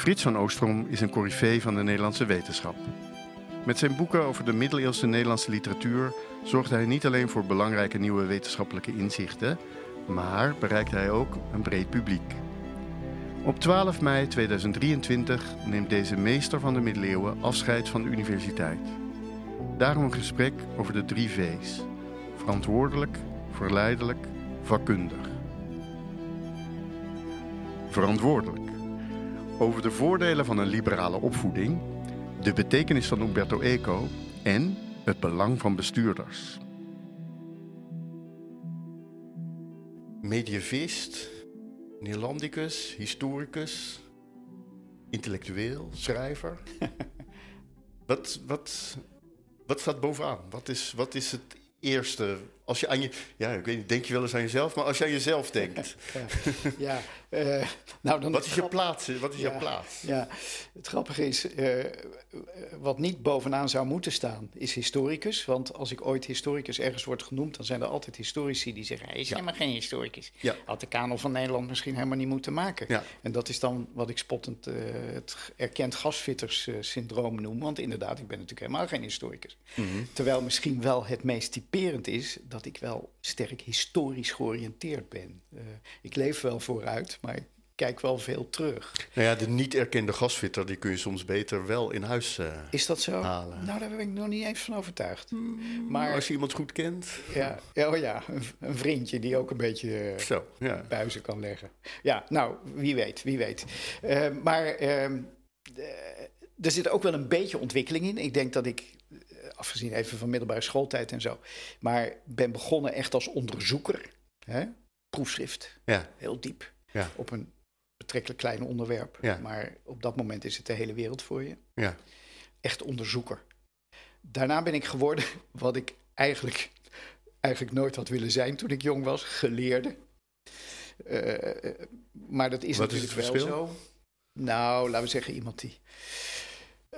Frits van Oostrom is een coryfee van de Nederlandse wetenschap. Met zijn boeken over de middeleeuwse Nederlandse literatuur zorgde hij niet alleen voor belangrijke nieuwe wetenschappelijke inzichten, maar bereikte hij ook een breed publiek. Op 12 mei 2023 neemt deze meester van de middeleeuwen afscheid van de universiteit. Daarom een gesprek over de drie V's: verantwoordelijk, verleidelijk, vakkundig. Verantwoordelijk. Over de voordelen van een liberale opvoeding, de betekenis van Umberto Eco en het belang van bestuurders. Medievist, Neerlandicus, historicus, intellectueel, schrijver. wat, wat, wat staat bovenaan? Wat is, wat is het eerste als je aan je, ja, ik weet niet, denk je wel eens aan jezelf, maar als je aan jezelf denkt. ja, uh, nou dan. Wat is je plaats? Wat is ja, jouw plaats? Ja, het grappige is, uh, wat niet bovenaan zou moeten staan, is historicus. Want als ik ooit historicus ergens word genoemd, dan zijn er altijd historici die zeggen: hij is helemaal geen historicus. Ja. Had de kanon van Nederland misschien helemaal niet moeten maken. Ja. En dat is dan wat ik spottend uh, het erkend gasfitterssyndroom noem. Want inderdaad, ik ben natuurlijk helemaal geen historicus. Mhm. Terwijl misschien wel het meest typerend is dat ik wel sterk historisch georiënteerd ben. Uh, ik leef wel vooruit, maar ik kijk wel veel terug. Nou ja, de niet erkende gasfitter, die kun je soms beter wel in huis uh, Is dat zo? halen. Nou, daar ben ik nog niet eens van overtuigd. Mm, maar als je iemand goed kent. Ja, oh ja een, een vriendje die ook een beetje Zo, ja. buizen kan leggen. Ja, nou, wie weet, wie weet. Uh, maar er zit ook wel een beetje ontwikkeling in. Ik denk dat ik afgezien even van middelbare schooltijd en zo. Maar ben begonnen echt als onderzoeker. Hè? Proefschrift. Ja. Heel diep. Ja. Op een betrekkelijk klein onderwerp. Ja. Maar op dat moment is het de hele wereld voor je. Ja. Echt onderzoeker. Daarna ben ik geworden wat ik eigenlijk, eigenlijk nooit had willen zijn toen ik jong was. Geleerde. Uh, maar dat is wat natuurlijk is het wel zo. Nou, laten we zeggen iemand die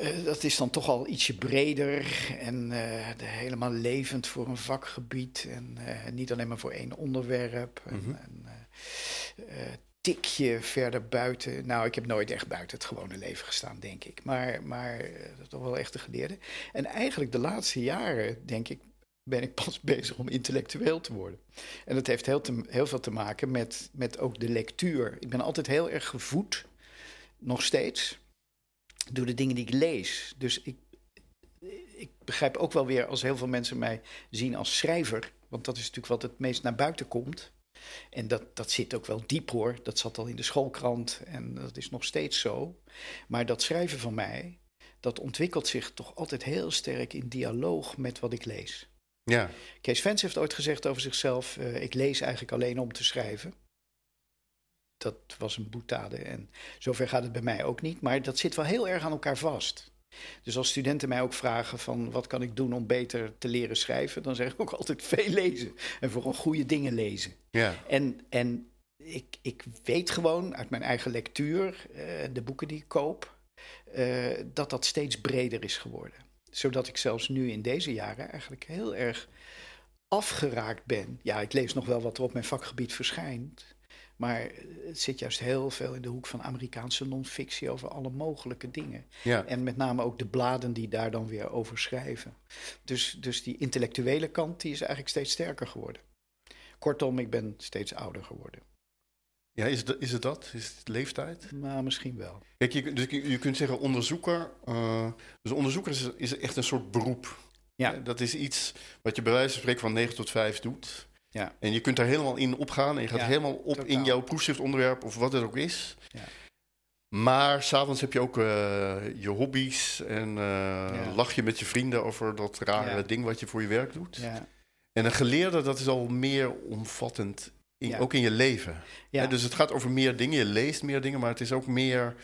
uh, dat is dan toch al ietsje breder en uh, de, helemaal levend voor een vakgebied. En uh, niet alleen maar voor één onderwerp. Mhm. En, en tikje verder buiten. Nou, ik heb nooit echt buiten het gewone leven gestaan, denk ik. Maar, maar toch wel echt de geleerde. En eigenlijk de laatste jaren, denk ik, ben ik pas bezig om intellectueel te worden. En dat heeft heel, te, heel veel te maken met, met ook de lectuur. Ik ben altijd heel erg gevoed, nog steeds door de dingen die ik lees. Dus ik, ik begrijp ook wel weer als heel veel mensen mij zien als schrijver. Want dat is natuurlijk wat het meest naar buiten komt. En dat, dat zit ook wel diep hoor. Dat zat al in de schoolkrant en dat is nog steeds zo. Maar dat schrijven van mij, dat ontwikkelt zich toch altijd heel sterk in dialoog met wat ik lees. Ja. Kees Vens heeft ooit gezegd over zichzelf: uh, Ik lees eigenlijk alleen om te schrijven dat was een boetade. En zover gaat het bij mij ook niet. Maar dat zit wel heel erg aan elkaar vast. Dus als studenten mij ook vragen van wat kan ik doen om beter te leren schrijven, dan zeg ik ook altijd veel lezen. En vooral goede dingen lezen. Ja. En, en ik, ik weet gewoon uit mijn eigen lectuur, uh, de boeken die ik koop, uh, dat dat steeds breder is geworden. Zodat ik zelfs nu in deze jaren eigenlijk heel erg afgeraakt ben. Ja, ik lees nog wel wat er op mijn vakgebied verschijnt. Maar het zit juist heel veel in de hoek van Amerikaanse non-fictie over alle mogelijke dingen. Ja. En met name ook de bladen die daar dan weer over schrijven. Dus, dus die intellectuele kant die is eigenlijk steeds sterker geworden. Kortom, ik ben steeds ouder geworden. Ja, is het, is het dat? Is het leeftijd? Nou, misschien wel. Kijk, je, dus je kunt zeggen onderzoeker. Uh, dus onderzoeker is, is echt een soort beroep. Ja. Dat is iets wat je bij wijze van spreken van 9 tot 5 doet. Ja. En je kunt daar helemaal in opgaan. En je gaat Ja, helemaal op totaal. in jouw proefschriftonderwerp of wat het ook is. Ja. Maar s'avonds heb je ook eh, je hobby's en eh, Ja. lach je met je vrienden over dat rare Ja. ding wat je voor je werk doet. Ja. En een geleerde, dat is al meer omvattend, in, ook in je leven. Dus het gaat over meer dingen, je leest meer dingen, maar het is ook meer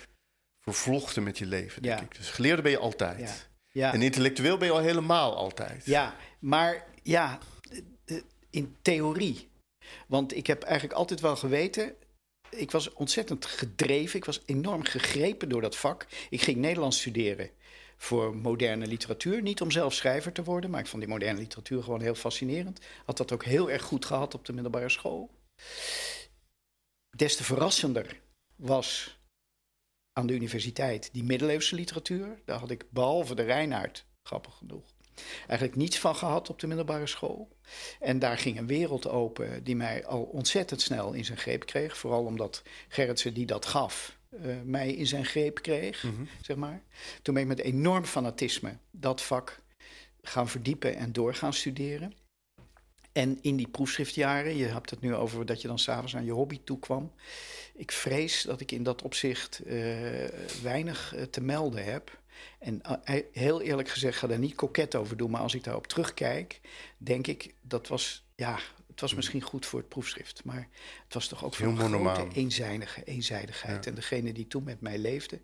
vervlochten met je leven, denk ik. Dus geleerde ben je altijd. En intellectueel ben je al helemaal altijd. Ja, maar ja, in theorie. Want ik heb eigenlijk altijd wel geweten. Ik was ontzettend gedreven. Ik was enorm gegrepen door dat vak. Ik ging Nederlands studeren voor moderne literatuur. Niet om zelf schrijver te worden, maar ik vond die moderne literatuur gewoon heel fascinerend. Had dat ook heel erg goed gehad op de middelbare school. Des te verrassender was aan de universiteit die middeleeuwse literatuur. Daar had ik behalve de Reinaard, grappig genoeg, eigenlijk niets van gehad op de middelbare school. En daar ging een wereld open die mij al ontzettend snel in zijn greep kreeg. Vooral omdat Gerritsen die dat gaf, uh, mij in zijn greep kreeg, Mhm. zeg maar. Toen ben ik met enorm fanatisme dat vak gaan verdiepen en door gaan studeren. En in die proefschriftjaren, je hebt het nu over dat je dan s'avonds aan je hobby toekwam. Ik vrees dat ik in dat opzicht uh, weinig uh, te melden heb. En uh, heel eerlijk gezegd, ga daar niet koket over doen. Maar als ik daarop terugkijk, denk ik dat was, ja, het was misschien goed voor het proefschrift. Maar het was toch ook van monomaan. grote eenzijdige, eenzijdigheid. Ja. En degene die toen met mij leefde,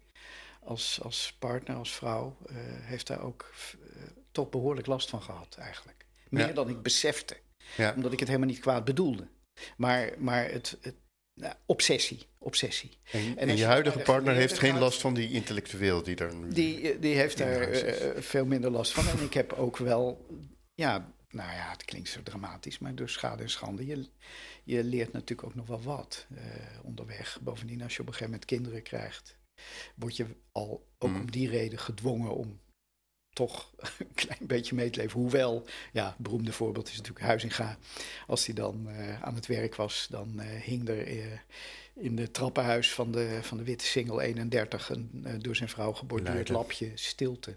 als, als partner, als vrouw, uh, heeft daar ook uh, toch behoorlijk last van gehad eigenlijk. Meer Ja. dan ik besefte. Ja. Omdat ik het helemaal niet kwaad bedoelde. Maar, maar het, het nou, obsessie, obsessie. En, En en als je huidige partner heeft geen gaat- last van die intellectueel die er nu... Die, die heeft daar is. eh, veel minder last van. En ik heb ook wel, ja, nou ja, het klinkt zo dramatisch, maar door schade en schande. Je, je leert natuurlijk ook nog wel wat eh, onderweg. Bovendien, als je op een gegeven moment kinderen krijgt, word je al ook Mm. om die reden gedwongen om toch een klein beetje mee te leven. Hoewel, ja, het beroemde voorbeeld is natuurlijk Huizinga. Als hij dan eh, aan het werk was, dan eh, hing er eh, in het trappenhuis van de, van de Witte Singel 31 een door zijn vrouw geborduurd lapje stilte.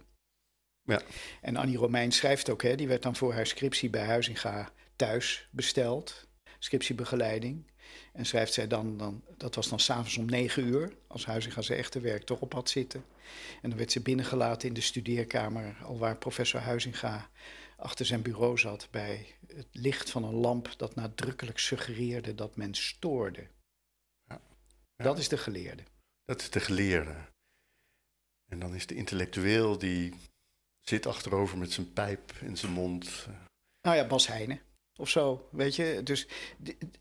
Ja. En Annie Romein schrijft ook, hè, die werd dan voor haar scriptie bij Huizinga thuis besteld. Scriptiebegeleiding. En schrijft zij dan, dan dat was dan s'avonds om negen uur, als Huizinga zijn echte werk toch op had zitten. En dan werd ze binnengelaten in de studeerkamer, al waar professor Huizinga achter zijn bureau zat, bij het licht van een lamp dat nadrukkelijk suggereerde dat men stoorde. Ja. Dat is de geleerde. Dat is de geleerde. En dan is de intellectueel die zit achterover met zijn pijp in zijn mond. Nou ja, Bas Heijnen of zo, weet je. Dus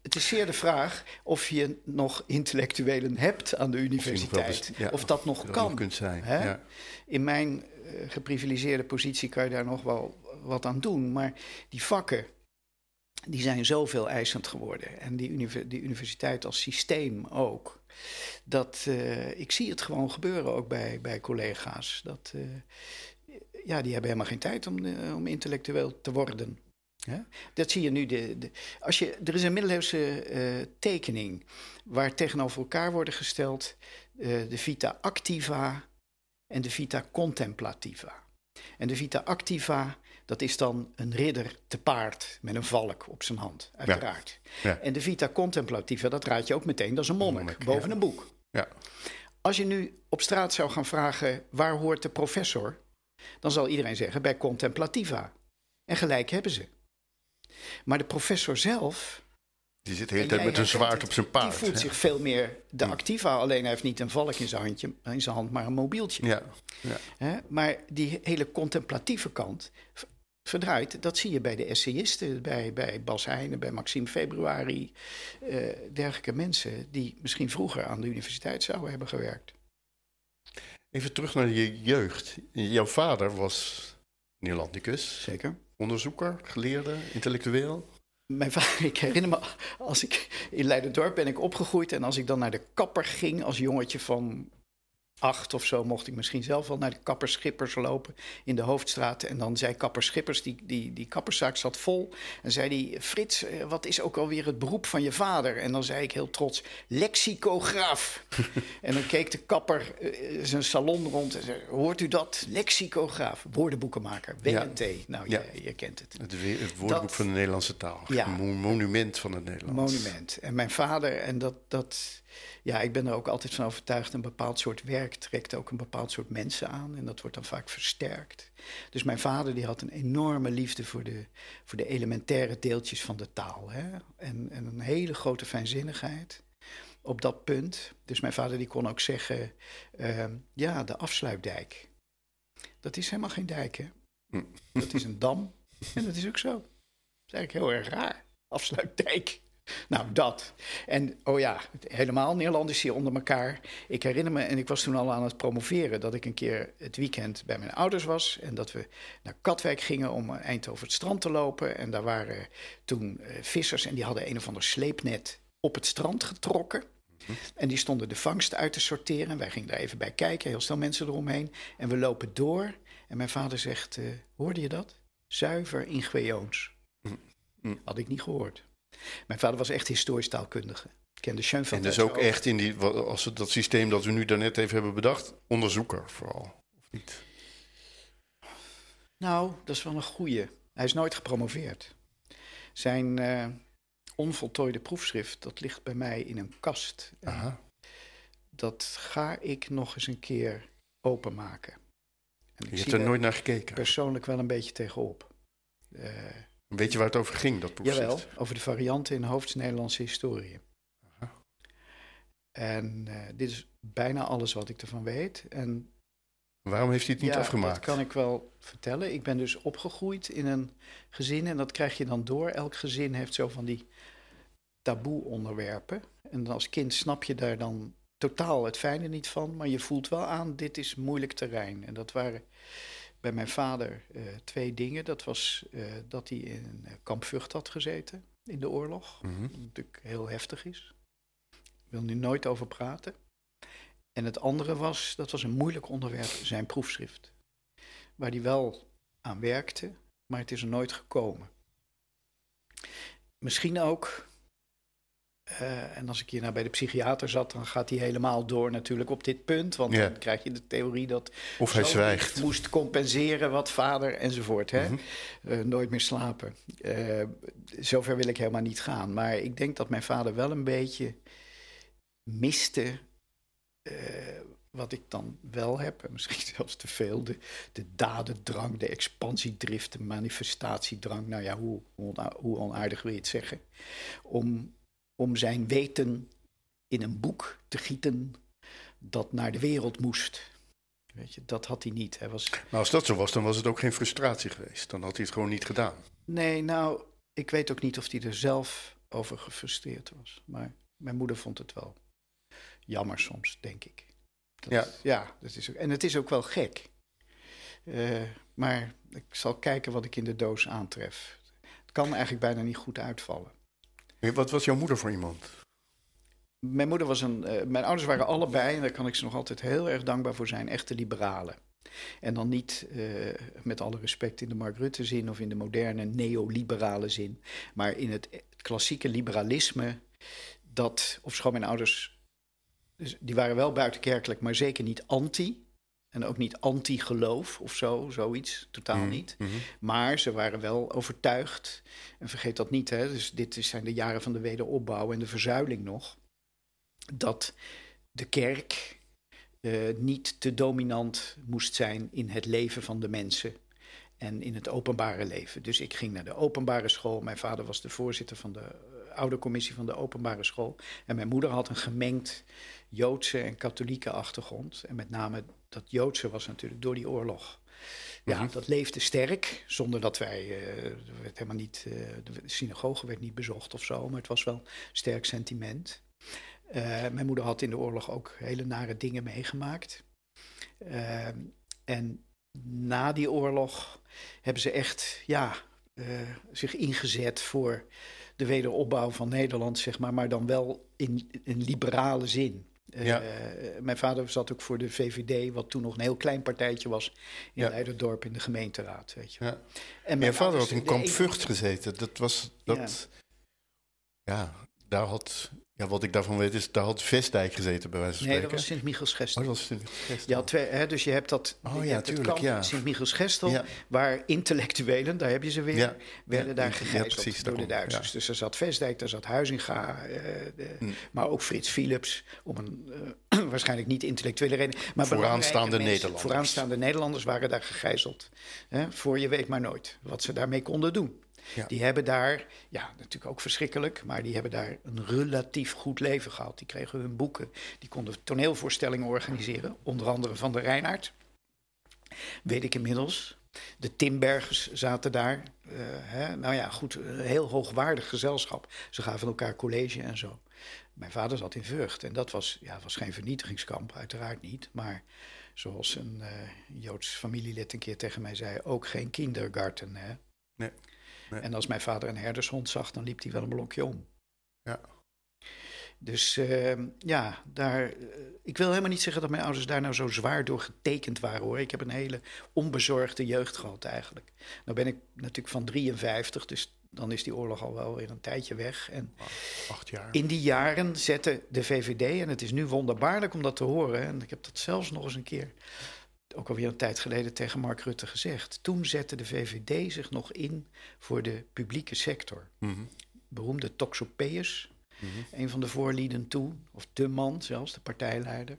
het is zeer de vraag of je nog intellectuelen hebt aan de Of universiteit. best- ja, of dat nog dat kan. nog kunt zijn. Ja. In mijn eh, geprivilegeerde positie kan je daar nog wel wat aan doen. Maar die vakken, die zijn zoveel eisend geworden. En die, univer- die universiteit als systeem ook. Dat eh, ik zie het gewoon gebeuren ook bij, bij collega's. Dat, eh, ja, die hebben helemaal geen tijd om, om intellectueel te worden. Dat zie je nu. De, de, als je, er is een middeleeuwse eh, tekening waar tegenover elkaar worden gesteld eh, de vita activa en de vita contemplativa. En de vita activa, dat is dan een ridder te paard met een valk op zijn hand, uiteraard. Ja. En de vita contemplativa, dat raad je ook meteen, dat is een monnik, monnik, boven ja. een boek. Ja. Als je nu op straat zou gaan vragen, waar hoort de professor? Dan zal iedereen zeggen, bij contemplativa. En gelijk hebben ze. Maar de professor zelf, Die zit de hele tijd met een zwaard op zijn paard. die voelt ja. zich veel meer de Hm. activa. Alleen hij heeft niet een valk in zijn, handje, in zijn hand, maar een mobieltje. Ja, Hè? Maar die hele contemplatieve kant verdraait, dat zie je bij de essayisten, bij, bij Bas Heijnen, bij Maxime Februari. eh, dergelijke mensen die misschien vroeger aan de universiteit zouden hebben gewerkt. even terug naar je jeugd. Jouw vader was Neerlandicus, Zeker. Onderzoeker, geleerde, intellectueel. Mijn vader, ik herinner me, als ik in Leiderdorp ben ik opgegroeid en als ik dan naar de kapper ging als jongetje van acht of zo, mocht ik misschien zelf wel naar de kapper Schippers lopen in de hoofdstraat. En dan zei kapper Schippers, die, die, die kapperszaak zat vol. En zei die, Frits, eh, wat is ook alweer het beroep van je vader? En dan zei ik heel trots, lexicograaf. en dan keek de kapper eh, zijn salon rond en zei, hoort u dat? Lexicograaf, woordenboekenmaker, Ja. WNT. Nou, Ja. je, je kent het. Het, woordenboek Dat- van de Nederlandse taal. Ja. Monument van het Nederlands. Monument. En mijn vader, en dat, dat, ja, ik ben er ook altijd van overtuigd, een bepaald soort werk trekt ook een bepaald soort mensen aan. En dat wordt dan vaak versterkt. Dus mijn vader die had een enorme liefde voor de, voor de elementaire deeltjes van de taal. Hè? En, en een hele grote fijnzinnigheid op dat punt. Dus mijn vader die kon ook zeggen, ehm, ja, de afsluitdijk. Dat is helemaal geen dijk, hè? Hm. Dat is een dam. En dat is ook zo. Dat is eigenlijk heel erg raar. Afsluitdijk. Nou, dat. En oh ja, helemaal Nederland is hier onder elkaar. Ik herinner me, en ik was toen al aan het promoveren, dat ik een keer het weekend bij mijn ouders was. En dat we naar Katwijk gingen om een eind over het strand te lopen. En daar waren toen eh, vissers en die hadden een of ander sleepnet op het strand getrokken. En die stonden de vangst uit te sorteren. Wij gingen daar even bij kijken, heel snel mensen eromheen. En we lopen door. En mijn vader zegt, uh, hoorde je dat? Zuiver in Gweoons. Mm. Had ik niet gehoord. Mijn vader was echt historisch taalkundige. Kende Schoenfeld. En dus ook echt in die, als het, dat systeem dat we nu daarnet even hebben bedacht, onderzoeker vooral, of niet? Nou, dat is wel een goeie. Hij is nooit gepromoveerd. Zijn uh, onvoltooide proefschrift, dat ligt bij mij in een kast. Aha. Dat ga ik nog eens een keer openmaken. En Je hebt er nooit naar gekeken? Persoonlijk wel een beetje tegenop. Uh, Weet je waar het over ging, dat proefschrift? Jawel, over de varianten in de hoofds-Nederlandse historie. Aha. En uh, dit is bijna alles wat ik ervan weet. En Waarom heeft hij het niet ja, afgemaakt? Dat kan ik wel vertellen. Ik ben dus opgegroeid in een gezin en dat krijg je dan door. Elk gezin heeft zo van die taboe-onderwerpen. En als kind snap je daar dan totaal het fijne niet van, maar je voelt wel aan, dit is moeilijk terrein. En dat waren bij mijn vader uh, twee dingen. Dat was uh, dat hij in uh, kamp Vught had gezeten in de oorlog. Mm -hmm. Wat natuurlijk heel heftig is. Ik wil nu nooit over praten. En het andere was, dat was een moeilijk onderwerp, zijn proefschrift. Waar hij wel aan werkte, maar het is er nooit gekomen. Misschien ook, uh, en als ik hier nou bij de psychiater zat, dan gaat hij helemaal door natuurlijk op dit punt. Want ja. dan krijg je de theorie dat of hij zwijgt. moest compenseren wat vader enzovoort. Hè? Mm -hmm. uh, nooit meer slapen. Uh, zover wil ik helemaal niet gaan. Maar ik denk dat mijn vader wel een beetje miste wat ik dan wel heb, en misschien zelfs te veel, de, de dadendrang, de expansiedrift, de manifestatiedrang, nou ja, hoe, hoe onaardig wil je het zeggen, om, om zijn weten in een boek te gieten dat naar de wereld moest. Weet je, dat had hij niet. Hij was... Maar als dat zo was, dan was het ook geen frustratie geweest. Dan had hij het gewoon niet gedaan. Nee, nou, ik weet ook niet of hij er zelf over gefrustreerd was. Maar mijn moeder vond het wel jammer soms, denk ik. Dat, ja. ja dat is ook, en het is ook wel gek. Uh, maar ik zal kijken wat ik in de doos aantref. Het kan eigenlijk bijna niet goed uitvallen. Wat was jouw moeder voor iemand? Mijn moeder was een. Uh, mijn ouders waren allebei, en daar kan ik ze nog altijd heel erg dankbaar voor zijn, echte liberalen. En dan niet uh, met alle respect in de Mark Rutte zin of in de moderne neoliberale zin, maar in het klassieke liberalisme. Dat, of schoon mijn ouders dus die waren wel buitenkerkelijk, maar zeker niet anti. En ook niet anti-geloof of zo, zoiets. Totaal mm, niet. Mm -hmm. Maar ze waren wel overtuigd. En vergeet dat niet, hè. Dus dit zijn de jaren van de wederopbouw en de verzuiling nog. Dat de kerk uh, niet te dominant moest zijn in het leven van de mensen en in het openbare leven. Dus ik ging naar de openbare school. Mijn vader was de voorzitter van de oude commissie van de openbare school. En mijn moeder had een gemengd Joodse en katholieke achtergrond. En met name dat Joodse was natuurlijk door die oorlog. Ja, -hmm. dat leefde sterk, zonder dat wij, uh, werd helemaal niet, uh, de synagoge werd niet bezocht of zo, maar het was wel sterk sentiment. Uh, mijn moeder had in de oorlog ook hele nare dingen meegemaakt. en na die oorlog hebben ze echt, ja, zich ingezet voor de wederopbouw van Nederland, zeg maar, maar dan wel in een liberale zin. Ja. Uh, mijn vader zat ook voor de VVD, wat toen nog een heel klein partijtje was in ja. Leiderdorp in de gemeenteraad. Weet je. Ja. En mijn vader had in kamp Vught gezeten. Dat was dat. Ja. daar had ja, wat ik daarvan weet is, daar had Vestdijk gezeten bij wijze van spreken. Nee, dat was Sint-Michels-Gestel. Oh, dat was Sint-Michels-Gestel. Ja, twee, hè, dus je hebt dat, oh, ja, tuurlijk, ja. Waar intellectuelen, daar heb je ze weer, ja. werden daar gegijzeld precies, door de Duitsers. Dus er zat Vestdijk, daar zat Huizinga, uh, de, mm. maar ook Frits Philips, om een uh, waarschijnlijk niet intellectuele reden. Maar vooraanstaande mensen, Nederlanders. Vooraanstaande Nederlanders waren daar gegijzeld. Hè, voor je weet maar nooit wat ze daarmee konden doen. Ja. Die hebben daar, ja, natuurlijk ook verschrikkelijk, maar die hebben daar een relatief goed leven gehad. Die kregen hun boeken, die konden toneelvoorstellingen organiseren, onder andere van de Reinaard. Weet ik inmiddels. De Timbergers zaten daar. Uh, hè, nou ja, goed, een heel hoogwaardig gezelschap. Ze gaven elkaar college en zo. Mijn vader zat in Vught en dat was, ja, was geen vernietigingskamp, uiteraard niet. Maar zoals een uh, Joods familielid een keer tegen mij zei, ook geen kindergarten. Hè? Nee. Nee. En als mijn vader een herdershond zag, dan liep hij wel een blokje om. Ja. Dus ehm, ja, daar, eh, ik wil helemaal niet zeggen dat mijn ouders daar nou zo zwaar door getekend waren hoor. Ik heb een hele onbezorgde jeugd gehad eigenlijk. Nou ben ik natuurlijk van 53, dus dan is die oorlog al wel weer een tijdje weg. En Acht jaar. in die jaren zette de VVD, en het is nu wonderbaarlijk om dat te horen, en ik heb dat zelfs nog eens een keer, ook alweer een tijd geleden, tegen Mark Rutte gezegd. Toen zette de VVD zich nog in voor de publieke sector. Mhm, Beroemde Toxopeus, mhm. een van de voorlieden toen, of de man zelfs, de partijleider.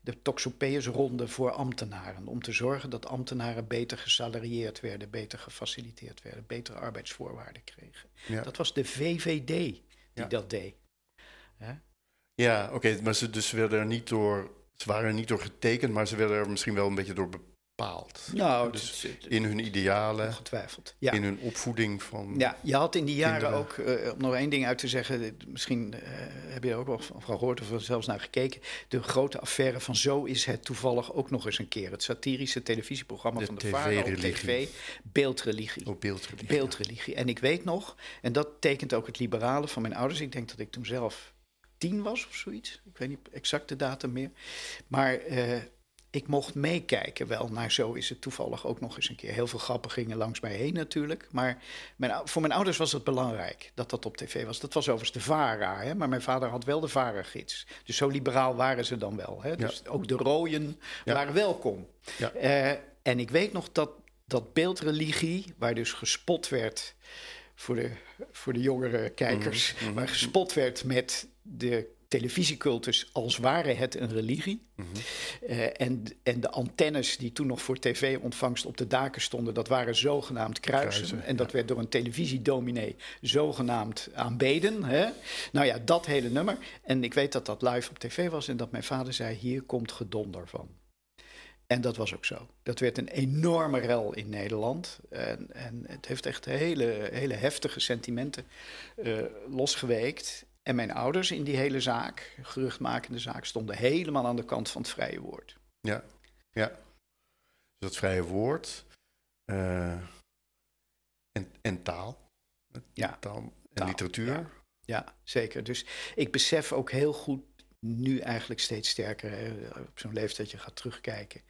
De Toxopeus-ronde voor ambtenaren. Om te zorgen dat ambtenaren beter gesalarieerd werden, beter gefaciliteerd werden, betere arbeidsvoorwaarden kregen. Ja. Dat was de VVD die Ja. dat deed. Hè? Ja, oké, maar ze, dus werden er niet door, ze waren er niet door getekend, maar ze werden er misschien wel een beetje door bepaald. Nou, dus het- het- in hun idealen, ongetwijfeld. Ja. in hun opvoeding van. Ja, je had in die jaren Kinderen. ook, eh, om nog één ding uit te zeggen, misschien eh, heb je er ook wel van gehoord of er zelfs naar gekeken, de grote affaire van Zo is het toevallig ook nog eens een keer. Het satirische televisieprogramma De van de VARA op tv, Beeldreligie. Op beeldreligie. Beeldreligie. En ik weet nog, en dat tekent ook het liberale van mijn ouders. Ik denk dat ik toen zelf tien was of zoiets. Ik weet niet exact de datum meer. Maar eh, ik mocht meekijken wel naar Zo is het toevallig ook nog eens een keer. Heel veel grappen gingen langs mij heen natuurlijk. Maar mijn, voor mijn ouders was het belangrijk dat dat op tv was. Dat was overigens de VARA, hè? maar mijn vader had wel de VARA-gids. Dus zo liberaal waren ze dan wel. Hè? Dus ook de rooien Ja. waren welkom. Ja. Eh, en ik weet nog dat, dat beeldreligie, waar dus gespot werd voor de, voor de jongere kijkers, Mhm, mhm. waar gespot werd met de televisiecultus als ware het een religie. Mhm. Eh, en, en de antennes die toen nog voor tv-ontvangst op de daken stonden, dat waren zogenaamd kruisen. Kruisen, en dat ja. werd door een televisiedominee zogenaamd aanbeden. Hè? Nou ja, dat hele nummer. En ik weet dat dat live op tv was en dat mijn vader zei: hier komt gedonder van. En dat was ook zo. Dat werd een enorme rel in Nederland. En, en het heeft echt hele, hele heftige sentimenten eh, losgeweekt. En mijn ouders in die hele zaak, geruchtmakende zaak, stonden helemaal aan de kant van het vrije woord. Ja, ja. Dus dat vrije woord eh, en, en taal. Ja. Taal en Taal, literatuur. ja. Ja, zeker. Dus ik besef ook heel goed, nu eigenlijk steeds sterker, hè, op zo'n leeftijd je gaat terugkijken,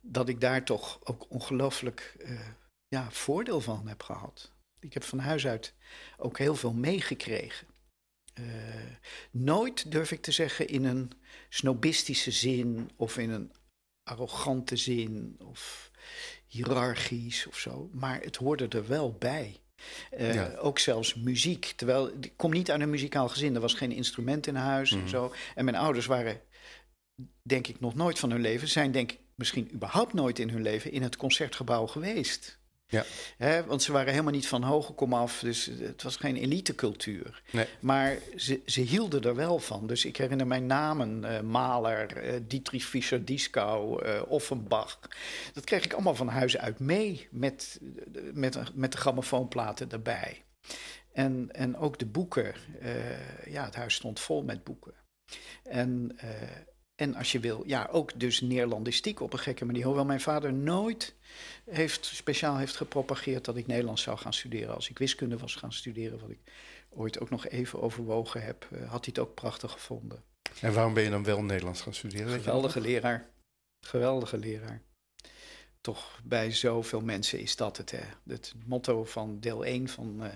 dat ik daar toch ook ongelooflijk eh, ja, voordeel van heb gehad. Ik heb van huis uit ook heel veel meegekregen. Eh, nooit durf ik te zeggen in een snobistische zin of in een arrogante zin of hiërarchisch of zo, maar het hoorde er wel bij. Eh, Ja. Ook zelfs muziek. Terwijl ik kom niet uit een muzikaal gezin. Er was geen instrument in huis Mhm. en zo. En mijn ouders waren, denk ik, nog nooit van hun leven. Zijn, denk ik, misschien überhaupt nooit in hun leven in het concertgebouw geweest. Ja. Hè, want ze waren helemaal niet van hoge kom af. Dus het was geen elitecultuur. Nee. Maar ze, ze hielden er wel van. Dus ik herinner mij namen. eh Mahler, eh, Dietrich Fischer-Dieskau, eh Offenbach. Dat kreeg ik allemaal van huis uit mee. Met, met, met de grammofoonplaten erbij. En, en ook de boeken. ja, het huis stond vol met boeken. En, en als je wil, ja, ook dus Neerlandistiek op een gekke manier. Hoewel mijn vader nooit heeft, speciaal heeft gepropageerd dat ik Nederlands zou gaan studeren. Als ik wiskunde was gaan studeren, wat ik ooit ook nog even overwogen heb, eh, had hij het ook prachtig gevonden. En waarom ben je dan wel Nederlands gaan studeren? Geweldige leraar. Geweldige leraar. Toch bij zoveel mensen is dat het. Hè. Het motto van deel 1 van, eh,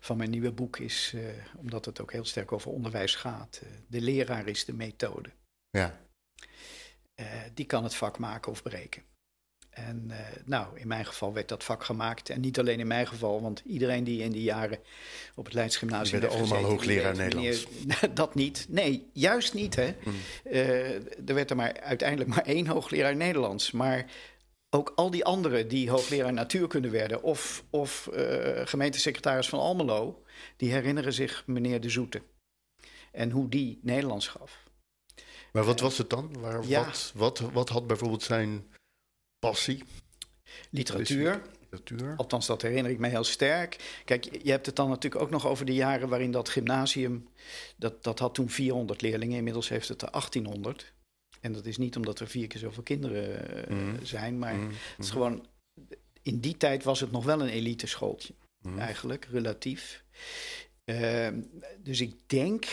van mijn nieuwe boek is, eh, omdat het ook heel sterk over onderwijs gaat, de leraar is de methode. Ja, Eh, die kan het vak maken of breken. En eh, nou, in mijn geval werd dat vak gemaakt. En niet alleen in mijn geval, want iedereen die in die jaren op het Leids Gymnasium werden heeft allemaal gezeten, hoogleraar meneer, dat niet. Nee, juist niet. Hè. Mm. Eh, er werd er maar uiteindelijk maar één hoogleraar Nederlands. Maar ook al die anderen die hoogleraar natuurkunde werden... of, of gemeentesecretaris van Almelo... die herinneren zich meneer De Zoete. En hoe die Nederlands gaf. Maar wat was het dan? Waar, Ja. wat, wat, wat had bijvoorbeeld zijn passie? Literatuur, Literatuur? althans dat herinner ik me heel sterk. Kijk, je- hebt het dan natuurlijk ook nog over de jaren waarin dat gymnasium... dat, dat had toen 400 leerlingen, inmiddels heeft het er 1800. En dat is niet omdat er vier keer zoveel kinderen eh, Mhm. zijn, maar Mm, het is mm, gewoon... In die tijd was het nog wel een elite schooltje. mm. eigenlijk, relatief. Ehm, dus ik denk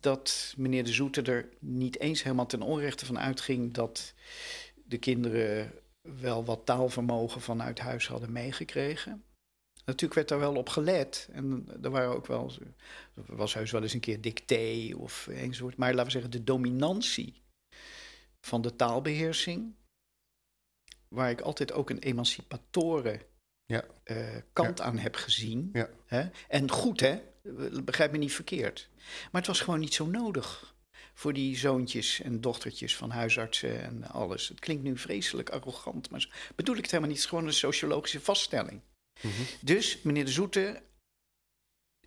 dat meneer De Zoete er niet eens helemaal ten onrechte van uitging dat de kinderen wel wat taalvermogen vanuit huis hadden meegekregen. Natuurlijk werd daar wel op gelet. En er waren ook wel. Er was heus wel eens een keer dicté of een soort. Maar laten we zeggen, de dominantie van de taalbeheersing. Waar ik altijd ook een emancipatoren ja. uh, kant aan heb gezien. Ja. Hè? En goed, hè? Begrijp me niet verkeerd. Maar het was gewoon niet zo nodig voor die zoontjes en dochtertjes van huisartsen en alles. Het klinkt nu vreselijk arrogant, maar bedoel ik het helemaal niet. Het is gewoon een sociologische vaststelling. Mhm. Dus meneer De Zoete,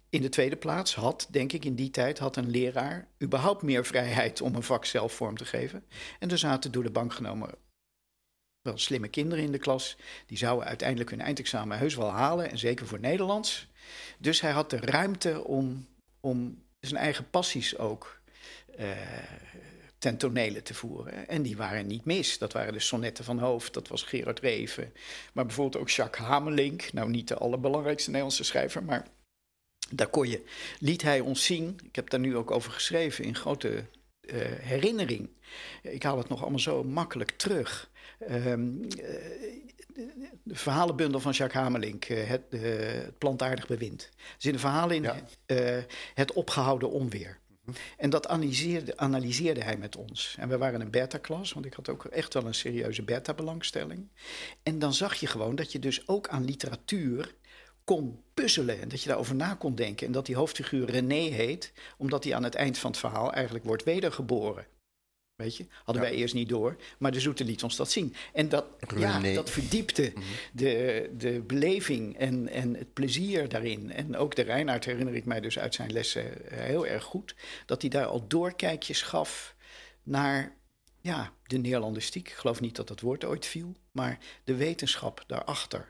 in de tweede plaats had, denk ik, in die tijd had een leraar überhaupt meer vrijheid om een vak zelf vorm te geven. En er zaten door de bank genomen wel slimme kinderen in de klas. Die zouden uiteindelijk hun eindexamen heus wel halen, en zeker voor Nederlands. Dus hij had de ruimte om, om zijn eigen passies ook uh, ten tonele te voeren. En die waren niet mis. Dat waren de sonnetten van Hoofd, dat was Gerard Reven. Maar bijvoorbeeld ook Jacques Hamelink. Nou, niet de allerbelangrijkste Nederlandse schrijver, maar daar kon je, liet hij ons zien. Ik heb daar nu ook over geschreven in grote uh, herinnering. Ik haal het nog allemaal zo makkelijk terug. Um, de verhalenbundel van Jacques Hamelink, het, het plantaardig bewind. Er zitten verhalen in ja. het opgehouden onweer. En dat analyseerde, analyseerde hij met ons. En we waren een beta-klas, want ik had ook echt wel een serieuze beta-belangstelling. En dan zag je gewoon dat je dus ook aan literatuur kon puzzelen en dat je daarover na kon denken. En dat die hoofdfiguur René heet, omdat hij aan het eind van het verhaal eigenlijk wordt wedergeboren. Weet je, hadden wij eerst niet door, maar de Zoete liet ons dat zien. En dat, ja, dat verdiepte mhm. de, de beleving en, en het plezier daarin. En ook de Reinaard herinner ik mij dus uit zijn lessen eh, heel erg goed. Dat hij daar al doorkijkjes gaf naar ja, de Neerlandistiek. Ik geloof niet dat dat woord ooit viel, maar de wetenschap daarachter.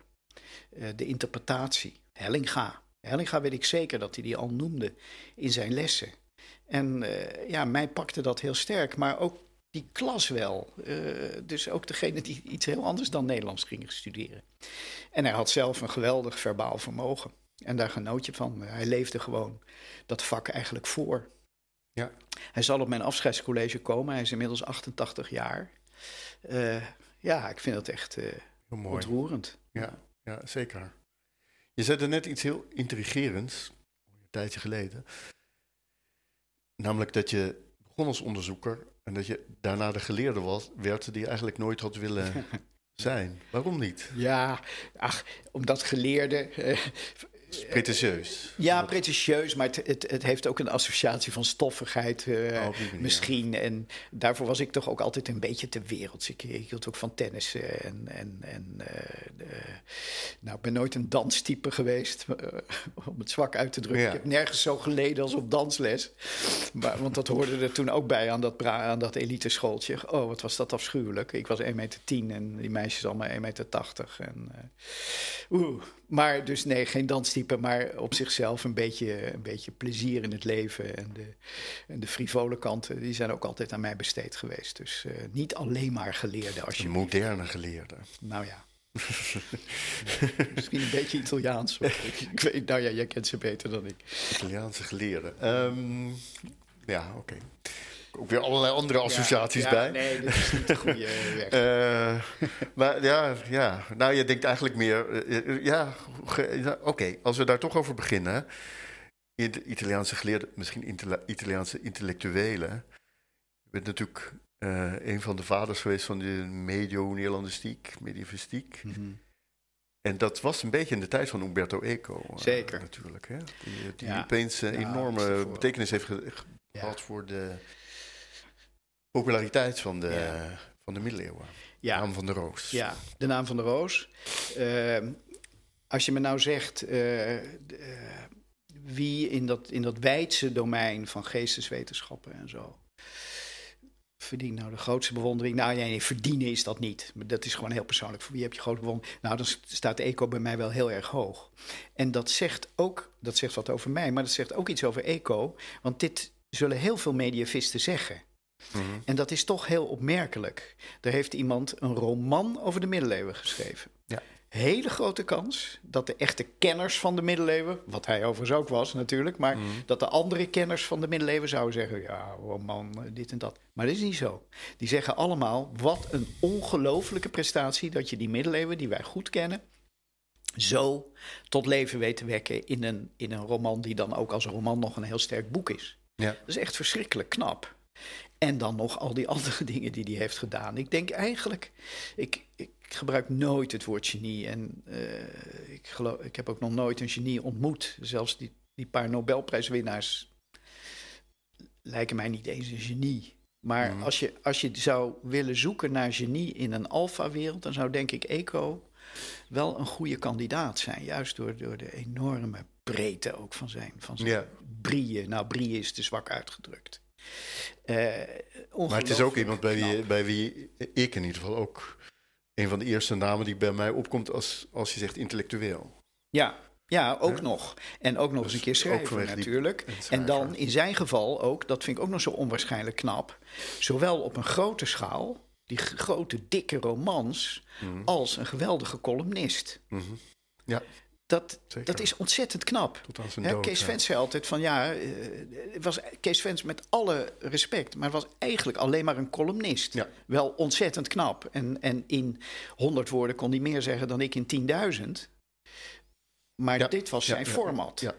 Uh, de interpretatie. Hellinga. Hellinga weet ik zeker dat hij die al noemde in zijn lessen. En uh, ja, mij pakte dat heel sterk, maar ook die klas wel. Uh, dus ook degene die iets heel anders dan Nederlands gingen studeren. En hij had zelf een geweldig verbaal vermogen. En daar genoot je van. Hij leefde gewoon dat vak eigenlijk voor. Ja. Hij zal op mijn afscheidscollege komen. Hij is inmiddels 88 jaar. Uh, ja, ik vind dat echt uh, ontroerend. Ja, ja, zeker. Je zei er net iets heel intrigerends, een tijdje geleden. Namelijk dat je begon als onderzoeker en dat je daarna de geleerde was, werd die je eigenlijk nooit had willen zijn. Waarom niet? Ja, ach, omdat geleerde. Eh, pretentieus. Ja, pretentieus, maar het, het, het, heeft ook een associatie van stoffigheid uh, misschien. En daarvoor was ik toch ook altijd een beetje te werelds. Ik, ik hield ook van tennis en, en, en uh, nou, ik ben nooit een danstype geweest, om het zwak uit te drukken. Ik heb nergens zo geleden als op dansles. Maar, want dat hoorde er toen ook bij aan dat, aan dat elite schooltje. Oh, wat was dat afschuwelijk. Ik was 1,10 meter en die meisjes allemaal 1,80 meter. En, oeh, maar dus nee, geen danstype, maar op zichzelf een beetje, een beetje plezier in het leven. En de, en de frivole kanten, die zijn ook altijd aan mij besteed geweest. Dus uh, niet alleen maar geleerde. Als je moderne geleerde. Nou ja. misschien een beetje Italiaans. Ik, ik, weet, nou ja, jij kent ze beter dan ik. Italiaanse geleerde. Um, ja, oké. Okay ook weer allerlei andere associaties ja, ja, bij. Nee, dit is niet de goede weg. uh, maar ja, ja, nou je denkt eigenlijk meer... Uh, ja, oké, als we daar toch over beginnen... Italiaanse geleerden, misschien Italiaanse intellectuelen... Je bent natuurlijk uh, een van de vaders geweest van de medio-Nederlandistiek, medievistiek. Mm -hmm. En dat was een beetje in de tijd van Umberto Eco. Zeker. natuurlijk, hè? Die, die opeens een enorme betekenis heeft gehad voor de populariteit van de, van de middeleeuwen. Ja. De naam van de roos. Ja, de naam van de roos. Uh, als je me nou zegt uh, uh, wie in dat, in dat wijdse domein van geesteswetenschappen en zo verdient nou de grootste bewondering? Nou, nee, nee, verdienen is dat niet. Dat is gewoon heel persoonlijk. Voor wie heb je grote bewondering? Nou, dan staat Eco bij mij wel heel erg hoog. En dat zegt ook, dat zegt wat over mij, maar dat zegt ook iets over Eco. Want dit zullen heel veel mediavisten zeggen. Mhm. En dat is toch heel opmerkelijk. Er heeft iemand een roman over de middeleeuwen geschreven. Ja. hele grote kans dat de echte kenners van de middeleeuwen, wat hij overigens ook was natuurlijk, maar Mhm. dat de andere kenners van de middeleeuwen zouden zeggen: ja, oh man, eh, dit en dat. Maar dat is niet zo. Die zeggen allemaal: wat een ongelofelijke prestatie dat je die middeleeuwen die wij goed kennen, zo tot leven weet te wekken in een, in een roman die dan ook als roman nog een heel sterk boek is. Ja. Dat is echt verschrikkelijk knap. En dan nog al die andere dingen die hij heeft gedaan. Ik denk eigenlijk, ik, ik gebruik nooit het woord genie. En eh, ik, geloof, ik heb ook nog nooit een genie ontmoet. Zelfs die, die paar Nobelprijswinnaars lijken mij niet eens een genie. Maar Mhm. als, je, als je zou willen zoeken naar genie in een alfa-wereld, dan zou denk ik Eco wel een goede kandidaat zijn. Juist door, door de enorme breedte ook van zijn, van zijn brieën. Nou, brieën is te zwak uitgedrukt. Eh, Maar het is ook iemand bij wie, bij wie ik in ieder geval ook een van de eerste namen die bij mij opkomt als, als je zegt intellectueel. Ja, ja ook nog. En ook nog eens Dus een keer schrijven die- natuurlijk. en dan in zijn geval ook, dat vind ik ook nog zo onwaarschijnlijk knap... zowel op een grote schaal, die grote dikke romans... Mhm. als een geweldige columnist. Mhm. Ja, Dat, zeker. dat is ontzettend knap. Tot aan zijn Hè, dood. Kees ja. Vens zei altijd van ja, eh, het was Kees Vens met alle respect, maar was eigenlijk alleen maar een columnist. Ja. Wel ontzettend knap. En, en in 100 woorden kon hij meer zeggen dan ik in 10.000. Maar Ja, dit was zijn format. Hij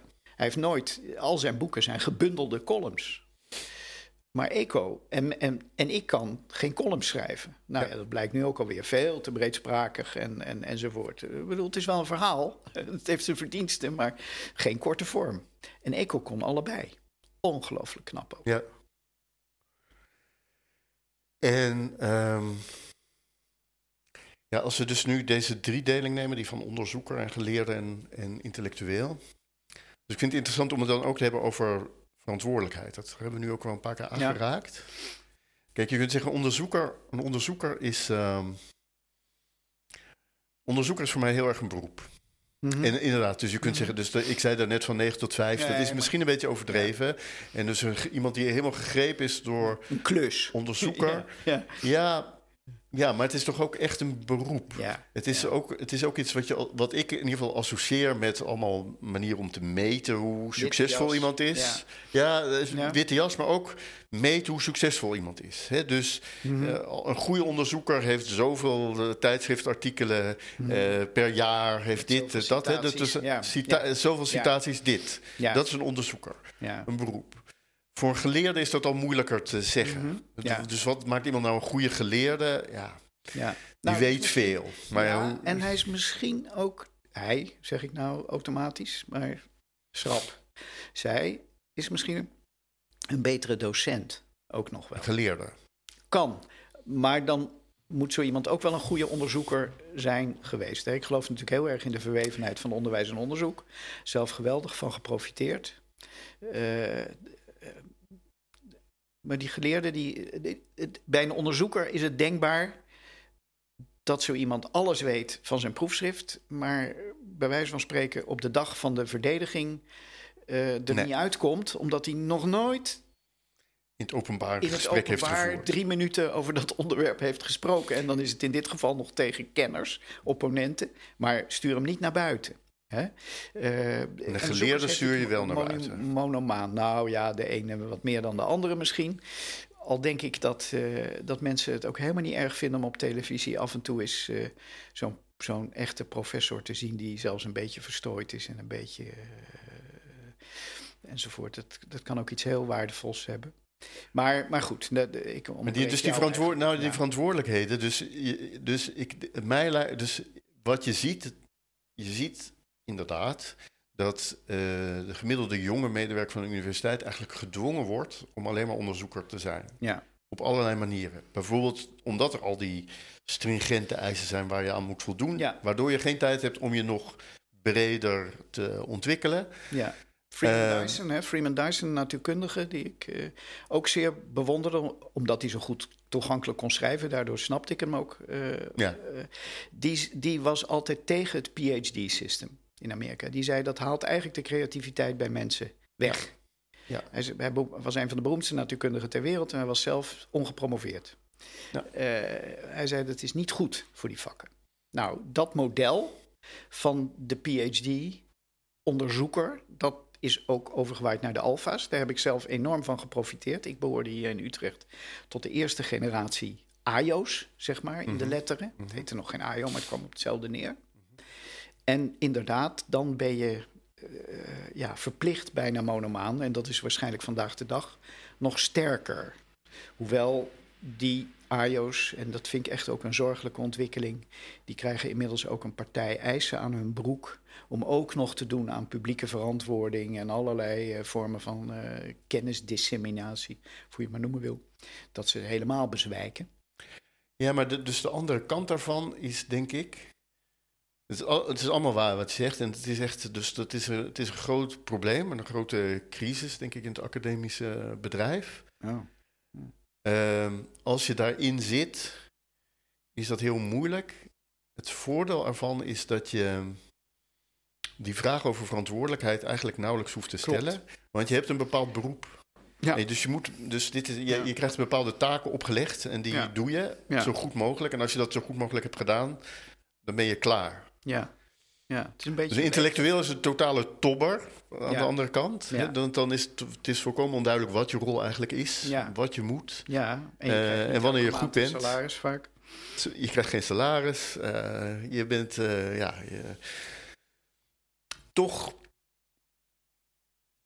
heeft nooit, al zijn boeken zijn gebundelde columns. Maar Eco en, en, en ik kan geen columns schrijven. Nou ja. Ja. dat blijkt nu ook alweer veel te breedsprakig en, en, enzovoort. Ik bedoel, het is wel een verhaal. Het heeft zijn verdiensten, maar geen korte vorm. En Eco kon allebei. Ongelooflijk knap ook. Ja. En ehm, ja, als we dus nu deze driedeling nemen, die van onderzoeker en geleerde en, en intellectueel. Dus ik vind het interessant om het dan ook te hebben over verantwoordelijkheid. Dat hebben we nu ook wel een paar keer Ja. aangeraakt. Kijk, je kunt zeggen, onderzoeker, een onderzoeker is. ehm, onderzoeker is voor mij heel erg een beroep. Mhm. En inderdaad, dus je kunt zeggen, dus de- ik zei daar net van 9 tot 5, dat is maar- misschien een beetje overdreven. En dus een, iemand die helemaal gegrepen is door Een klus. onderzoeker. Ja, Ja, ja, maar het is toch ook echt een beroep. ja. Het is, ook, het is ook iets wat, je, wat ik in ieder geval associeer met allemaal manieren om te meten hoe succesvol iemand is. Ja, dat is Ja. witte jas, maar ook meten hoe succesvol iemand is. Dus Mhm. eh, een goede onderzoeker heeft zoveel eh, tijdschriftartikelen eh, per jaar, heeft dit, Mhm. Eh, dat. Dus, ja. cita- Ja. Zoveel citaties, dit. ja. Dat is een onderzoeker, ja. een beroep. Voor een geleerde is dat al moeilijker te zeggen. Mhm. Ja. Dus wat maakt iemand nou een goede geleerde? Ja, ja. die Nou, weet veel. Maar ja, hoe- en hij is misschien ook, hij zeg ik nou automatisch, maar schrap. Zij is misschien een betere docent ook nog wel. geleerde. Kan, maar dan moet zo iemand ook wel een goede onderzoeker zijn geweest. Ik geloof natuurlijk heel erg in de verwevenheid van onderwijs en onderzoek. Zelf geweldig van geprofiteerd. Eh, maar die geleerde, die, bij een onderzoeker is het denkbaar dat zo iemand alles weet van zijn proefschrift, maar bij wijze van spreken op de dag van de verdediging eh, er Nee. niet uitkomt, omdat hij nog nooit In het openbaar in het openbaar drie minuten over dat onderwerp heeft gesproken. En dan is het in dit geval nog tegen kenners, opponenten, maar stuur hem niet naar buiten. Hè? Eh, en geleerde stuur je wel naar buiten. Monomaan. Nou ja, de ene wat meer dan de andere misschien. Al denk ik dat, eh, dat mensen het ook helemaal niet erg vinden om op televisie af en toe eens eh, zo'n zo'n echte professor te zien die zelfs een beetje verstrooid is en een beetje eh, enzovoort. Dat, dat kan ook iets heel waardevols hebben. Maar, maar goed, de, de- ik Maar die, dus die, verantwoord, nou, die verantwoordelijkheden, dus, je- dus, ik, mij, dus wat je ziet, je ziet inderdaad dat eh, de gemiddelde jonge medewerker van de universiteit eigenlijk gedwongen wordt om alleen maar onderzoeker te zijn. Ja. Op allerlei manieren. Bijvoorbeeld omdat er al die stringente eisen zijn waar je aan moet voldoen, Ja. waardoor je geen tijd hebt om je nog breder te ontwikkelen. Ja. Freeman Eh, Dyson, hè? Freeman Dyson, natuurkundige, die ik eh, ook zeer bewonderde, omdat hij zo goed toegankelijk kon schrijven. Daardoor snapte ik hem ook. Ja. die, die was altijd tegen het PhD-system in Amerika. Die zei dat haalt eigenlijk de creativiteit bij mensen weg. Ja. Hij, was een van de beroemdste natuurkundigen ter wereld en hij was zelf ongepromoveerd. Ja. Eh, hij zei dat is niet goed voor die vakken. Nou, dat model van de PhD-onderzoeker. Dat is ook overgewaaid naar de alfa's. Daar heb ik zelf enorm van geprofiteerd. Ik behoorde hier in Utrecht tot de eerste generatie AIO's, zeg maar, in de Mhm. letteren. Het Mhm. heette nog geen AIO, maar het kwam op hetzelfde neer. En inderdaad, dan ben je eh, ja, verplicht bijna monomaan. En dat is waarschijnlijk vandaag de dag nog sterker. Hoewel die AIO's, en dat vind ik echt ook een zorgelijke ontwikkeling... die krijgen inmiddels ook een partij eisen aan hun broek... om ook nog te doen aan publieke verantwoording... en allerlei eh, vormen van eh, kennisdisseminatie, hoe je het maar noemen wil. Dat ze helemaal bezwijken. Ja, maar dus de andere kant daarvan is, denk ik. Het is, al- het is allemaal waar wat je zegt. En het is echt. Dus dat is een, het is een groot probleem. En een grote crisis, denk ik, in het academische bedrijf. Oh. Ehm, als je daarin zit, is dat heel moeilijk. Het voordeel ervan is dat je die vraag over verantwoordelijkheid eigenlijk nauwelijks hoeft te Klopt. stellen. Want je hebt een bepaald beroep. Ja. Nee, dus je, moet, dus dit is, je, Ja. je krijgt bepaalde taken opgelegd en die Ja. doe je zo goed mogelijk. En als je dat zo goed mogelijk hebt gedaan, dan ben je klaar. Ja. ja, het is een beetje... Dus intellectueel is een totale tobber aan Ja. de andere kant. Ja. Dan, dan is het, het is volkomen onduidelijk wat je rol eigenlijk is, Ja. wat je moet. Ja, en, je krijgt en wanneer je goed bent. salaris vaak. Je krijgt geen salaris. eh, je bent, eh, ja, je, toch.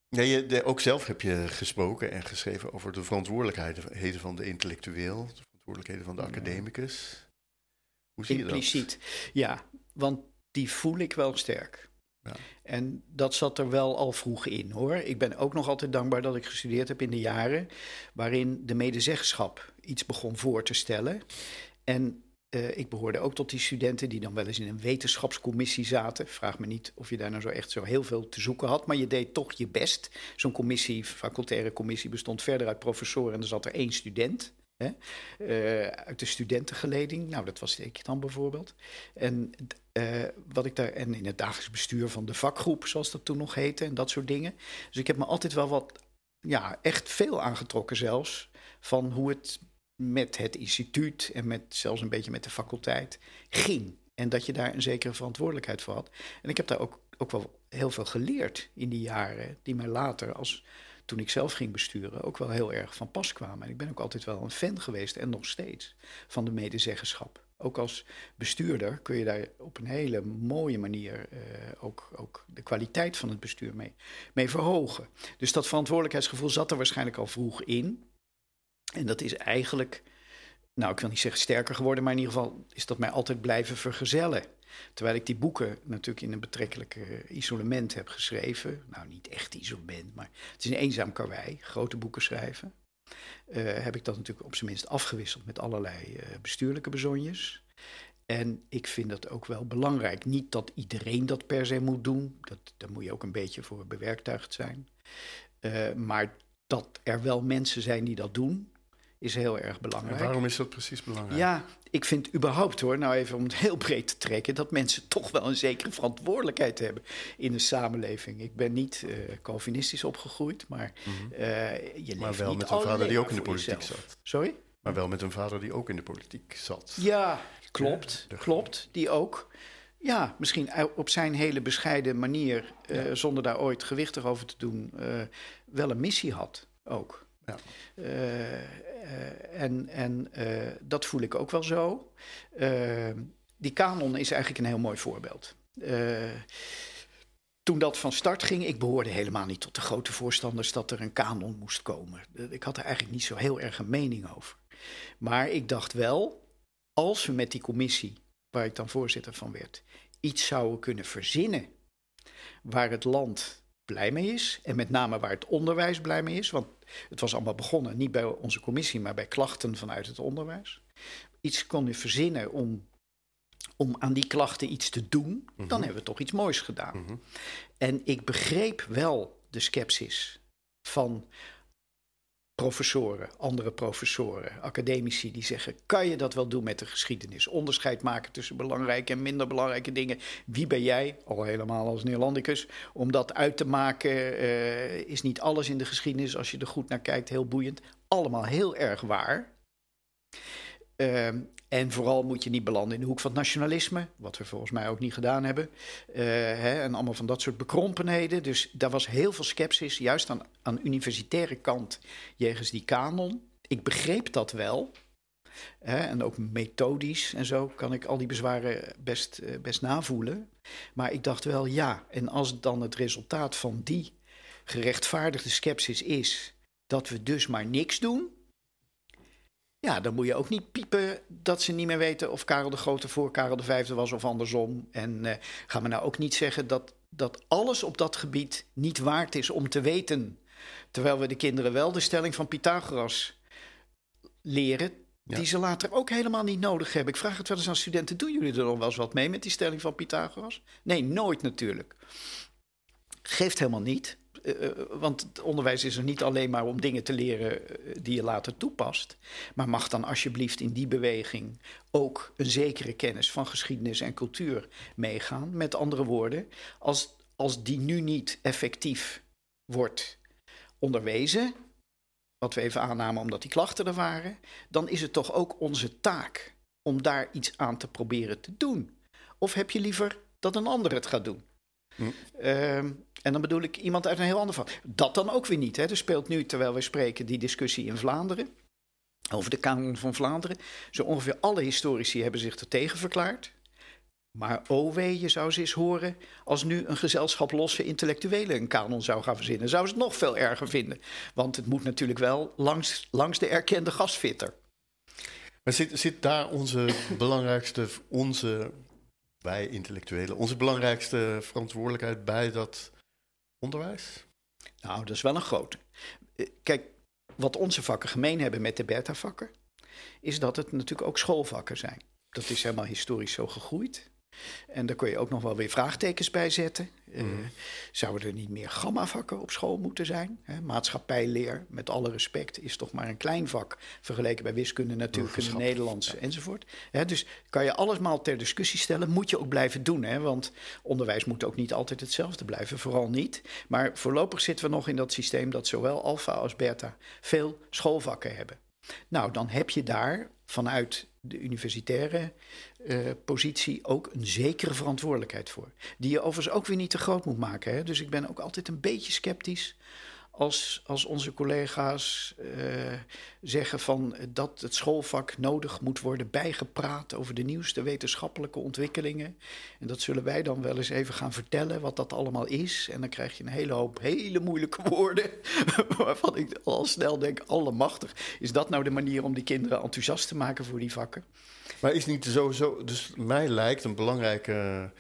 Ja, je, de- ook zelf heb je gesproken en geschreven over de verantwoordelijkheden van de intellectueel, de verantwoordelijkheden van de academicus. Hoe zie je dat? Impliciet. Ja, want die voel ik wel sterk. Ja. En dat zat er wel al vroeg in hoor. Ik ben ook nog altijd dankbaar dat ik gestudeerd heb in de jaren waarin de medezeggenschap iets begon voor te stellen. En eh, ik behoorde ook tot die studenten die dan wel eens in een wetenschapscommissie zaten. Vraag me niet of je daar nou zo echt zo heel veel te zoeken had, maar je deed toch je best. Zo'n commissie, facultaire commissie, bestond verder uit professoren en er zat er één student. Eh, uit de studentengeleding. Nou, dat was ik dan bijvoorbeeld. En, eh, wat ik daar, en in het dagelijks bestuur van de vakgroep, zoals dat toen nog heette, en dat soort dingen. Dus ik heb me altijd wel wat, ja, echt veel aangetrokken zelfs, van hoe het met het instituut en met, zelfs een beetje met de faculteit ging. En dat je daar een zekere verantwoordelijkheid voor had. En ik heb daar ook, ook wel heel veel geleerd in die jaren, die mij later als toen ik zelf ging besturen, ook wel heel erg van pas kwamen. En ik ben ook altijd wel een fan geweest en nog steeds van de medezeggenschap. Ook als bestuurder kun je daar op een hele mooie manier eh, ook, ook de kwaliteit van het bestuur mee, mee verhogen. Dus dat verantwoordelijkheidsgevoel zat er waarschijnlijk al vroeg in. En dat is eigenlijk, nou ik wil niet zeggen sterker geworden, maar in ieder geval is dat mij altijd blijven vergezellen. Terwijl ik die boeken natuurlijk in een betrekkelijk isolement heb geschreven. Nou, niet echt isolement, maar het is een eenzaam karwei, grote boeken schrijven. Eh, heb ik dat natuurlijk op zijn minst afgewisseld met allerlei eh, bestuurlijke bezonjes. En ik vind dat ook wel belangrijk. Niet dat iedereen dat per se moet doen. Dat, daar moet je ook een beetje voor bewerktuigd zijn. Eh, maar dat er wel mensen zijn die dat doen, is heel erg En belangrijk. waarom is dat precies belangrijk? Ja, ik vind überhaupt hoor, nou even om het heel breed te trekken, dat mensen toch wel een zekere verantwoordelijkheid hebben in de samenleving. Ik ben niet eh, Calvinistisch opgegroeid, maar eh, je Maar wel niet met een vader die ook in de politiek jezelf. zat. Sorry? Maar wel met een vader die ook in de politiek zat. Ja, klopt, Ja, klopt. Die ook. Ja, misschien op zijn hele bescheiden manier, eh, Ja. zonder daar ooit gewichtig over te doen, wel een missie had ook. Ja. En en eh, dat voel ik ook wel zo. Eh, die kanon is eigenlijk een heel mooi voorbeeld. Eh, toen dat van start ging, ik behoorde helemaal niet tot de grote voorstanders dat er een kanon moest komen. Eh, Ik had er eigenlijk niet zo heel erg een mening over. Maar ik dacht wel, als we met die commissie, waar ik dan voorzitter van werd, iets zouden kunnen verzinnen waar het land blij mee is. En met name waar het onderwijs blij mee is. Want het was allemaal begonnen, niet bij onze commissie, maar bij klachten vanuit het onderwijs. Iets konden verzinnen om, om aan die klachten iets te doen, dan Mhm. hebben we toch iets moois gedaan. Mhm. En ik begreep wel de scepsis van professoren, andere professoren, academici die zeggen: kan je dat wel doen met de geschiedenis? Onderscheid maken tussen belangrijke en minder belangrijke dingen. Wie ben jij, al helemaal als Neerlandicus, om dat uit te maken? eh, is niet alles in de geschiedenis, als je er goed naar kijkt, heel boeiend. Allemaal heel erg waar. Ehm, En vooral moet je niet belanden in de hoek van het nationalisme, wat we volgens mij ook niet gedaan hebben. Uh, hè, en allemaal van dat soort bekrompenheden. Dus daar was heel veel sceptisch, juist aan, aan universitaire kant, jegens die kanon. Ik begreep dat wel. Hè, en ook methodisch en zo kan ik al die bezwaren best, uh, best navoelen. Maar ik dacht wel, ja, en als dan het resultaat van die gerechtvaardigde sceptisch is dat we dus maar niks doen ja, dan moet je ook niet piepen dat ze niet meer weten of Karel de Grote voor Karel de Vijfde was of andersom. En uh, gaan we nou ook niet zeggen dat, dat alles op dat gebied niet waard is om te weten. Terwijl we de kinderen wel de stelling van Pythagoras leren, die ze later ook helemaal niet nodig hebben. Ik vraag het wel eens aan studenten: doen jullie er nog wel eens wat mee met die stelling van Pythagoras? Nee, nooit natuurlijk. Geeft helemaal niet. Uh, want het onderwijs is er niet alleen maar om dingen te leren uh, die je later toepast. Maar mag dan alsjeblieft in die beweging ook een zekere kennis van geschiedenis en cultuur meegaan. Met andere woorden, als, als die nu niet effectief wordt onderwezen, wat we even aannamen omdat die klachten er waren, dan is het toch ook onze taak om daar iets aan te proberen te doen. Of heb je liever dat een ander het gaat doen? Hm. Uh, en dan bedoel ik iemand uit een heel ander vak. Dat dan ook weer niet. Hè. Er speelt nu, terwijl we spreken, die discussie in Vlaanderen. Over de kanon van Vlaanderen. Zo ongeveer alle historici hebben zich er tegen verklaard. Maar oh wee, je zou ze eens horen als nu een gezelschap losse intellectuelen een kanon zou gaan verzinnen. Zouden ze het nog veel erger vinden. Want het moet natuurlijk wel langs, langs de erkende gasfitter. Maar zit, zit daar onze belangrijkste, onze, wij intellectuelen, onze belangrijkste verantwoordelijkheid bij dat onderwijs? Nou, dat is wel een grote. Eh, kijk, wat onze vakken gemeen hebben met de beta-vakken, is dat het natuurlijk ook schoolvakken zijn. Dat is helemaal historisch zo gegroeid. En daar kun je ook nog wel weer vraagtekens bij zetten. Mm. zouden er niet meer gamma-vakken op school moeten zijn? Hè? Maatschappijleer, met alle respect, is toch maar een klein vak vergeleken bij wiskunde, natuurkunde, Nederlands enzovoort. Hè, dus kan je allesmaal ter discussie stellen, moet je ook blijven doen. Hè? Want onderwijs moet ook niet altijd hetzelfde blijven, vooral niet. Maar voorlopig zitten we nog in dat systeem dat zowel alfa als beta veel schoolvakken hebben. Nou, dan heb je daar vanuit de universitaire uh, positie ook een zekere verantwoordelijkheid voor. Die je overigens ook weer niet te groot moet maken. Hè? Dus ik ben ook altijd een beetje sceptisch als, als onze collega's uh, zeggen van dat het schoolvak nodig moet worden bijgepraat over de nieuwste wetenschappelijke ontwikkelingen. En dat zullen wij dan wel eens even gaan vertellen wat dat allemaal is. En dan krijg je een hele hoop hele moeilijke woorden, waarvan ik al snel denk, allemachtig. Is dat nou de manier om die kinderen enthousiast te maken voor die vakken? Maar is niet sowieso, dus mij lijkt een belangrijke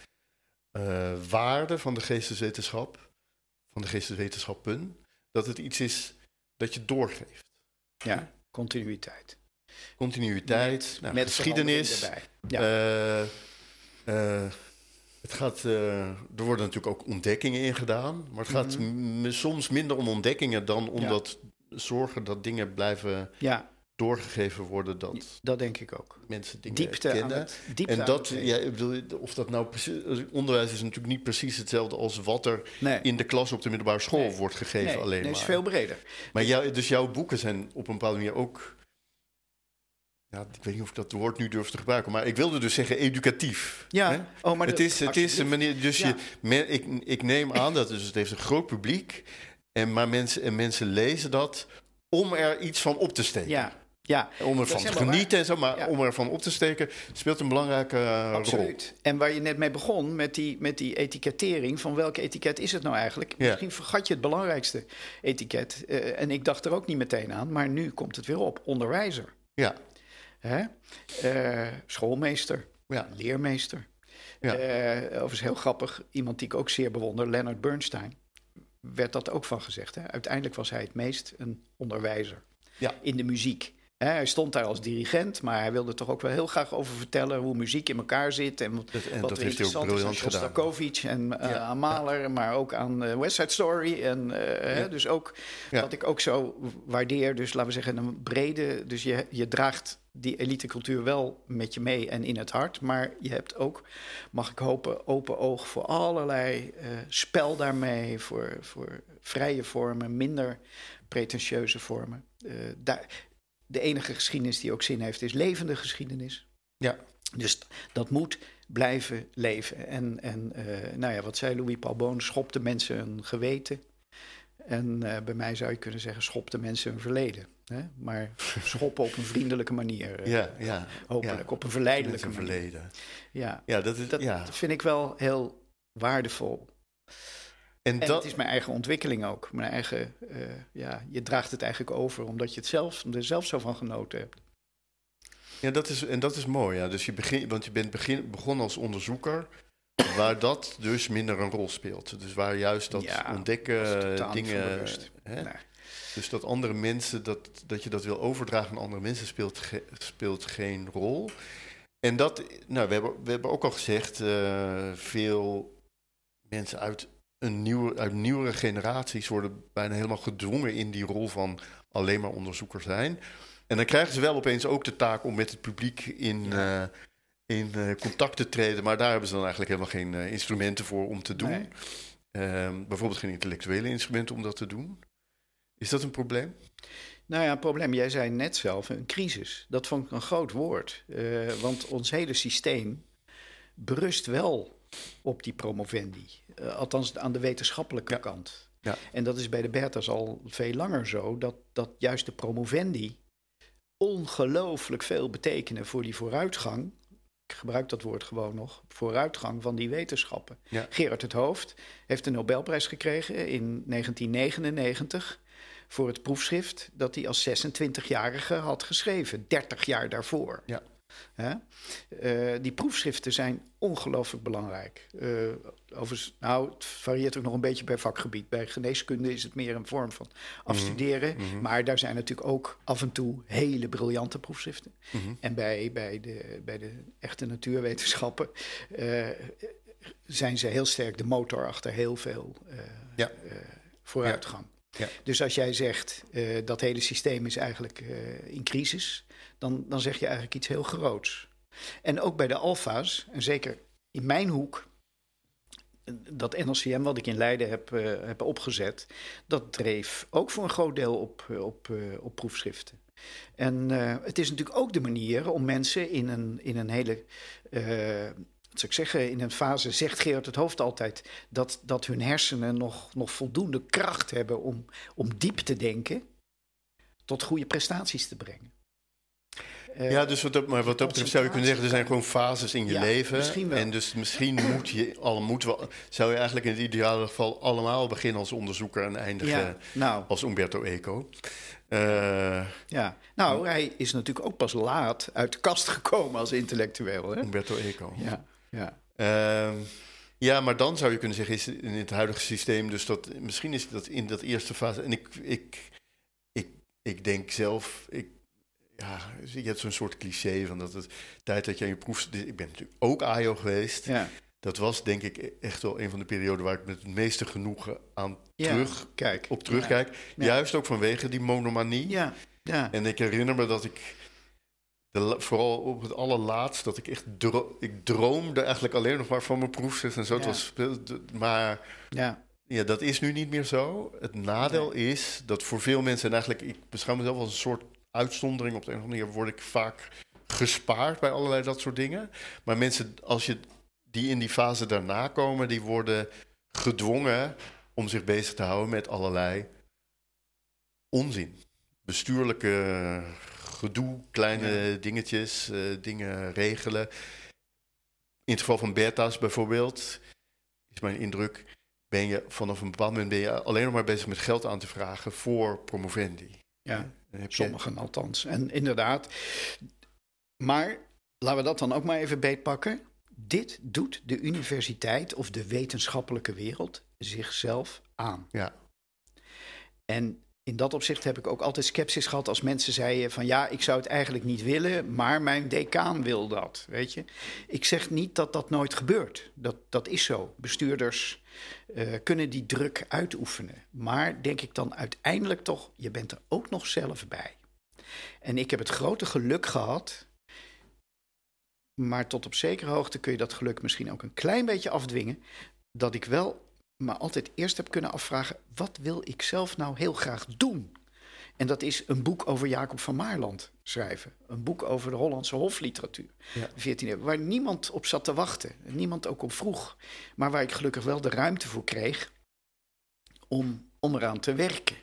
uh, waarde van de geesteswetenschap, van de geesteswetenschappen, dat het iets is dat je doorgeeft. Ja, continuïteit. Continuïteit, nou, met geschiedenis. Ja. Uh, uh, het gaat, uh, er worden natuurlijk ook ontdekkingen in gedaan, maar het gaat mm soms minder om ontdekkingen dan om ja. dat zorgen dat dingen blijven ja doorgegeven worden dat. Dat denk ik ook. Mensen dingen diepte kennen. Het, diepte en dat, ja, of dat nou precies. Onderwijs is natuurlijk niet precies hetzelfde als wat er in de klas op de middelbare school wordt gegeven. Nee, alleen nee, maar. is veel breder. Maar jou, dus jouw boeken zijn op een bepaalde manier ook. Ja, ik weet niet of ik dat woord nu durf te gebruiken, maar ik wilde dus zeggen educatief. Ja, hè? oh, maar het, is, het is een manier. Dus je, ik, ik neem aan dat dus het heeft een groot publiek. En, maar mensen, en mensen lezen dat om er iets van op te steken. Ja, ja, om ervan te genieten en zo, maar ja. om ervan op te steken speelt een belangrijke uh, Absoluut. rol. En waar je net mee begon, met die, met die etikettering, van welke etiket is het nou eigenlijk? Ja. Misschien vergat je het belangrijkste etiket. Uh, en ik dacht er ook niet meteen aan, maar nu komt het weer op. Onderwijzer. Ja. Hè? Uh, schoolmeester. Ja. Leermeester. Ja. overigens heel grappig, iemand die ik ook zeer bewonder, Leonard Bernstein, werd dat ook van gezegd. Hè? Uiteindelijk was hij het meest een onderwijzer. Ja. In de muziek hij stond daar als dirigent, maar hij wilde toch ook wel heel graag over vertellen hoe muziek in elkaar zit. En, dat, en wat dat heeft hij ook briljant is Shostakovich en uh, ja, aan Mahler, ja. maar ook aan uh, West Side Story. En, uh, ja. Dus ook wat ik ook zo waardeer, dus laten we zeggen een brede... Dus je, je draagt die elitecultuur wel met je mee en in het hart. Maar je hebt ook, mag ik hopen, open oog voor allerlei spel daarmee. Voor, voor vrije vormen, minder pretentieuze vormen. daar, de enige geschiedenis die ook zin heeft is levende geschiedenis. Ja. Dus dat moet blijven leven. En, en uh, nou ja, wat zei Louis Paul Boon? Schop de mensen een geweten. En uh, bij mij zou je kunnen zeggen, schop de mensen een verleden. Hè? Maar schoppen op een vriendelijke manier. Uh, ja, ja. Hopelijk, ja. op een verleidelijke een manier. verleden. Ja, Ja, dat is... dat ja. vind ik wel heel waardevol. En En dat... het is mijn eigen ontwikkeling ook. Mijn eigen, uh, ja, je draagt het eigenlijk over omdat je het zelf, er zelf zo van genoten hebt. Ja, dat is, en dat is mooi. Ja. Dus je begin, want je bent begin, begonnen als onderzoeker, waar dat dus minder een rol speelt. Dus waar juist dat Ja, ontdekken, dingen. Hè? Nee. Dus dat andere mensen, dat, dat je dat wil overdragen aan andere mensen, speelt, ge- speelt geen rol. En dat, nou, we hebben, we hebben ook al gezegd, eh, veel mensen uit, een nieuwe, uit nieuwere generaties worden bijna helemaal gedwongen in die rol van alleen maar onderzoeker zijn. En dan krijgen ze wel opeens ook de taak om met het publiek in, eh, in eh, contact te treden. Maar daar hebben ze dan eigenlijk helemaal geen eh, instrumenten voor om te doen. Nee. Ehm, bijvoorbeeld geen intellectuele instrumenten om dat te doen. Is dat een probleem? Nou ja, een probleem. Jij zei net zelf een crisis. Dat vond ik een groot woord. Want ons hele systeem berust wel op die promovendi. Eh, althans aan de wetenschappelijke Ja. kant. Ja. En dat is bij de Berthas al veel langer zo. Dat, dat juist de promovendi ongelooflijk veel betekenen voor die vooruitgang. Ik gebruik dat woord gewoon nog. Vooruitgang van die wetenschappen. Ja. Gerard het Hoofd heeft de Nobelprijs gekregen in 1999 voor het proefschrift dat hij als 26-jarige had geschreven, 30 jaar daarvoor. Ja. Hè? Eh, die proefschriften zijn ongelooflijk belangrijk. Eh, overigens, nou, het varieert ook nog een beetje per vakgebied. Bij geneeskunde is het meer een vorm van afstuderen. mhm. Maar daar zijn natuurlijk ook af en toe hele briljante proefschriften. Mhm. En bij, bij, de, bij de echte natuurwetenschappen eh, zijn ze heel sterk de motor achter heel veel eh, Ja. vooruitgang. Ja. Dus als jij zegt dat hele systeem is eigenlijk in crisis, dan, dan zeg je eigenlijk iets heel groots. En ook bij de alfa's, en zeker in mijn hoek, dat NLCM wat ik in Leiden heb, eh, heb opgezet, dat dreef ook voor een groot deel op, eh, op, eh, op proefschriften. En het is natuurlijk ook de manier om mensen in een, in een hele. wat zou ik zeggen, in een fase zegt Gerard het Hoofd altijd dat, dat hun hersenen nog, nog voldoende kracht hebben om, om diep te denken, tot goede prestaties te brengen. Eh, Ja, dus wat dat, maar wat dat betreft zou je kunnen zeggen, er zijn gewoon fases in je Ja, leven. misschien wel. En dus misschien moet je, al moeten zou je eigenlijk in het ideale geval allemaal beginnen als onderzoeker en eindigen ja, nou, als Umberto Eco. Eh, ja. nou, hij is natuurlijk ook pas laat uit de kast gekomen als intellectueel. Hè? Umberto Eco. Ja, ja. Ehm, ja, maar dan zou je kunnen zeggen, is in het huidige systeem, dus dat misschien is dat in dat eerste fase. En ik, ik, ik, ik denk zelf, ik, ja, je hebt zo'n soort cliché van dat het tijd dat je aan je proef. Ik ben natuurlijk ook AJO geweest. ja. Dat was denk ik echt wel een van de perioden waar ik met het meeste genoegen aan Ja, terug, kijk. op terugkijk. Ja. Juist ook vanwege die monomanie. Ja, ja. En ik herinner me dat ik, de, vooral op het allerlaatst, dat ik echt dro ik droomde eigenlijk alleen nog maar van mijn proefschrift en zo. Het was, maar ja. ja, dat is nu niet meer zo. Het nadeel is dat voor veel mensen, en eigenlijk, ik beschouw mezelf als een soort uitzondering. Op de een of andere manier word ik vaak gespaard bij allerlei dat soort dingen. Maar mensen, als je die in die fase daarna komen, die worden gedwongen om zich bezig te houden met allerlei onzin. Bestuurlijke gedoe, kleine dingetjes, eh, dingen regelen. In het geval van Bertha's bijvoorbeeld, is mijn indruk, ben je vanaf een bepaald moment ben je alleen nog maar bezig met geld aan te vragen voor promovendi. ja. Sommigen althans. En inderdaad. Maar laten we dat dan ook maar even beetpakken. Dit doet de universiteit of de wetenschappelijke wereld zichzelf aan. Ja. En in dat opzicht heb ik ook altijd sceptisch gehad als mensen zeiden van ja, ik zou het eigenlijk niet willen, maar mijn decaan wil dat, weet je. Ik zeg niet dat dat nooit gebeurt. Dat, dat is zo. Bestuurders eh, kunnen die druk uitoefenen. Maar denk ik dan uiteindelijk toch, je bent er ook nog zelf bij. En ik heb het grote geluk gehad, maar tot op zekere hoogte kun je dat geluk misschien ook een klein beetje afdwingen, dat ik wel maar altijd eerst heb kunnen afvragen: wat wil ik zelf nou heel graag doen? En dat is een boek over Jacob van Maarland schrijven. Een boek over de Hollandse hofliteratuur. Ja. 14e, waar niemand op zat te wachten. Niemand ook op vroeg. Maar waar ik gelukkig wel de ruimte voor kreeg om, om eraan te werken.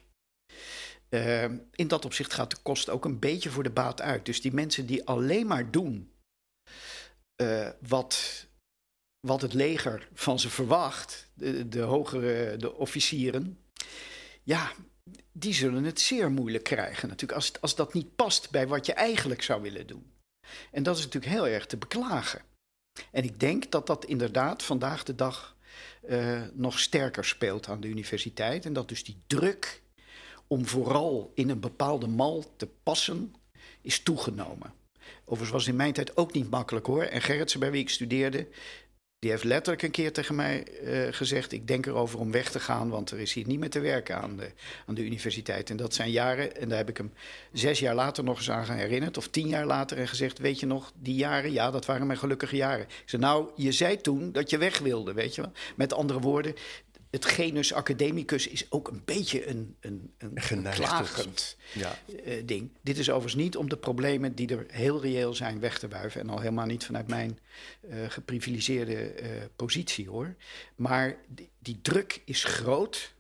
Uh, in dat opzicht gaat de kost ook een beetje voor de baat uit. Dus die mensen die alleen maar doen uh, wat, wat het leger van ze verwacht, de, de hogere de officieren, ja, die zullen het zeer moeilijk krijgen natuurlijk, als, als dat niet past bij wat je eigenlijk zou willen doen. En dat is natuurlijk heel erg te beklagen. En ik denk dat dat inderdaad vandaag de dag uh, nog sterker speelt aan de universiteit. En dat dus die druk om vooral in een bepaalde mal te passen, is toegenomen. Overigens was in mijn tijd ook niet makkelijk hoor. En Gerritsen, bij wie ik studeerde, die heeft letterlijk een keer tegen mij uh, gezegd: Ik denk erover om weg te gaan, want er is hier niet meer te werken aan de, aan de universiteit. En dat zijn jaren, en daar heb ik hem zes jaar later nog eens aan herinnerd, of tien jaar later, en gezegd: Weet je nog, die jaren, ja, dat waren mijn gelukkige jaren. Ik zei: Nou, je zei toen dat je weg wilde, weet je wel. Met andere woorden, het genus academicus is ook een beetje een, een, een klagend ja. uh, ding. Dit is overigens niet om de problemen die er heel reëel zijn weg te wuiven. En al helemaal niet vanuit mijn uh, geprivilegeerde uh, positie hoor. Maar die, die, druk is groot.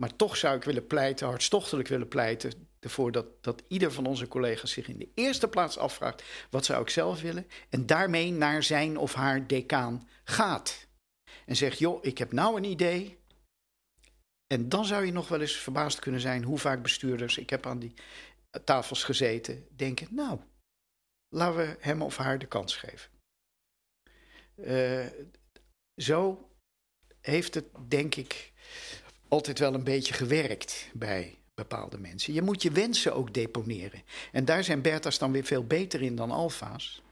Maar toch zou ik willen pleiten, hartstochtelijk willen pleiten. ervoor dat, dat ieder van onze collega's zich in de eerste plaats afvraagt: wat zou ik zelf willen? En daarmee naar zijn of haar decaan gaat en zegt: Joh, ik heb nou een idee. En dan zou je nog wel eens verbaasd kunnen zijn hoe vaak bestuurders, ik heb aan die tafels gezeten, denken: Nou, laten we hem of haar de kans geven. Uh, zo heeft het, denk ik, altijd wel een beetje gewerkt bij bepaalde mensen. Je moet je wensen ook deponeren. En daar zijn Bertha's dan weer veel beter in dan alfa's.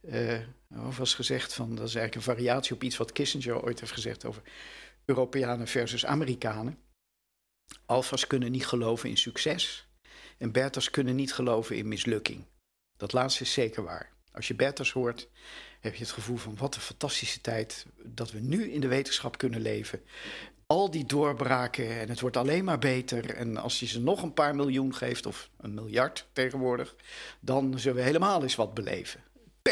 Uh, was gezegd van, dat is eigenlijk een variatie op iets wat Kissinger ooit heeft gezegd over Europeanen versus Amerikanen. Alfa's kunnen niet geloven in succes en Bertha's kunnen niet geloven in mislukking. Dat laatste is zeker waar. Als je Bertha's hoort, heb je het gevoel van wat een fantastische tijd dat we nu in de wetenschap kunnen leven. Al die doorbraken en het wordt alleen maar beter. En als je ze nog een paar miljoen geeft, of een miljard tegenwoordig, dan zullen we helemaal eens wat beleven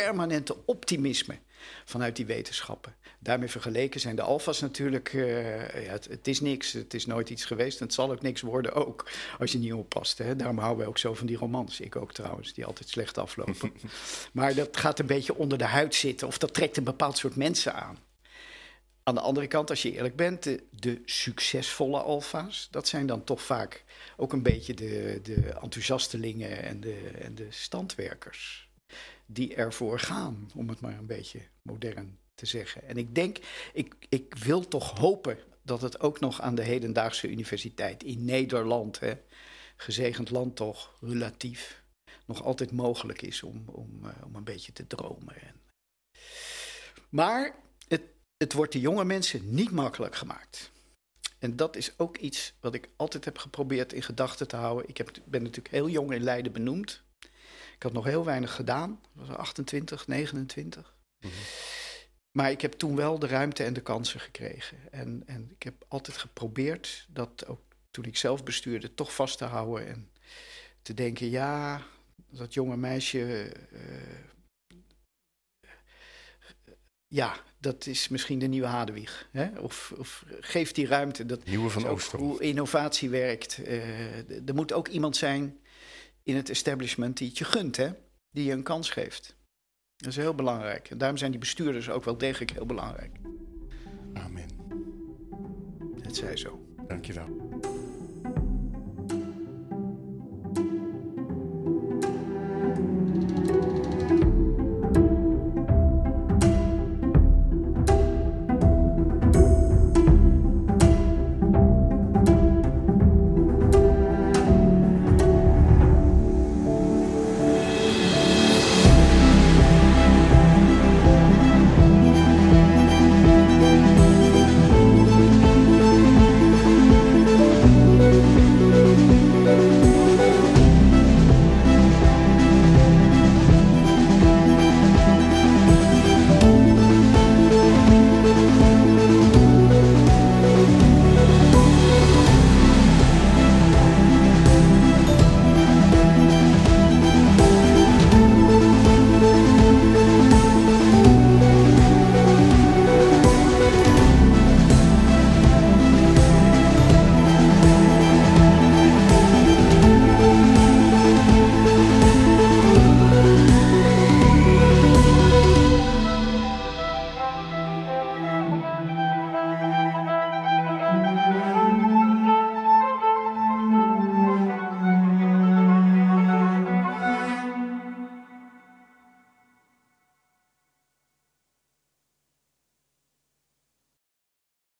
permanente optimisme vanuit die wetenschappen. Daarmee vergeleken zijn de alfa's natuurlijk, uh, ja, het, het, is niks, het is nooit iets geweest en het zal ook niks worden ook, als je niet oppast. Hè. Daarom houden we ook zo van die romans, ik ook trouwens, die altijd slecht aflopen. maar dat gaat een beetje onder de huid zitten of dat trekt een bepaald soort mensen aan. Aan de andere kant, als je eerlijk bent, de, de, succesvolle alfa's, dat zijn dan toch vaak ook een beetje de, de enthousiastelingen en de, en de standwerkers die ervoor gaan, om het maar een beetje modern te zeggen. En ik denk, ik, ik wil toch hopen dat het ook nog aan de hedendaagse universiteit in Nederland, hè, gezegend land toch, relatief, nog altijd mogelijk is om, om, uh, om een beetje te dromen. En... Maar het, het wordt de jonge mensen niet makkelijk gemaakt. En dat is ook iets wat ik altijd heb geprobeerd in gedachten te houden. Ik heb, ben natuurlijk heel jong in Leiden benoemd. Ik had nog heel weinig gedaan. Ik was 28, 29. Mm -hmm. Maar ik heb toen wel de ruimte en de kansen gekregen. En, en ik heb altijd geprobeerd dat ook toen ik zelf bestuurde, toch vast te houden. En te denken, ja, dat jonge meisje. Uh, ja, dat is misschien de nieuwe Hadewig. Hè? Of, of geef die ruimte. Dat nieuwe van Ooster. Hoe innovatie werkt. Uh, er moet ook iemand zijn in het establishment die het je gunt, hè? die je een kans geeft. Dat is heel belangrijk. En daarom zijn die bestuurders ook wel degelijk heel belangrijk. Amen. Het zij zo. Dankjewel.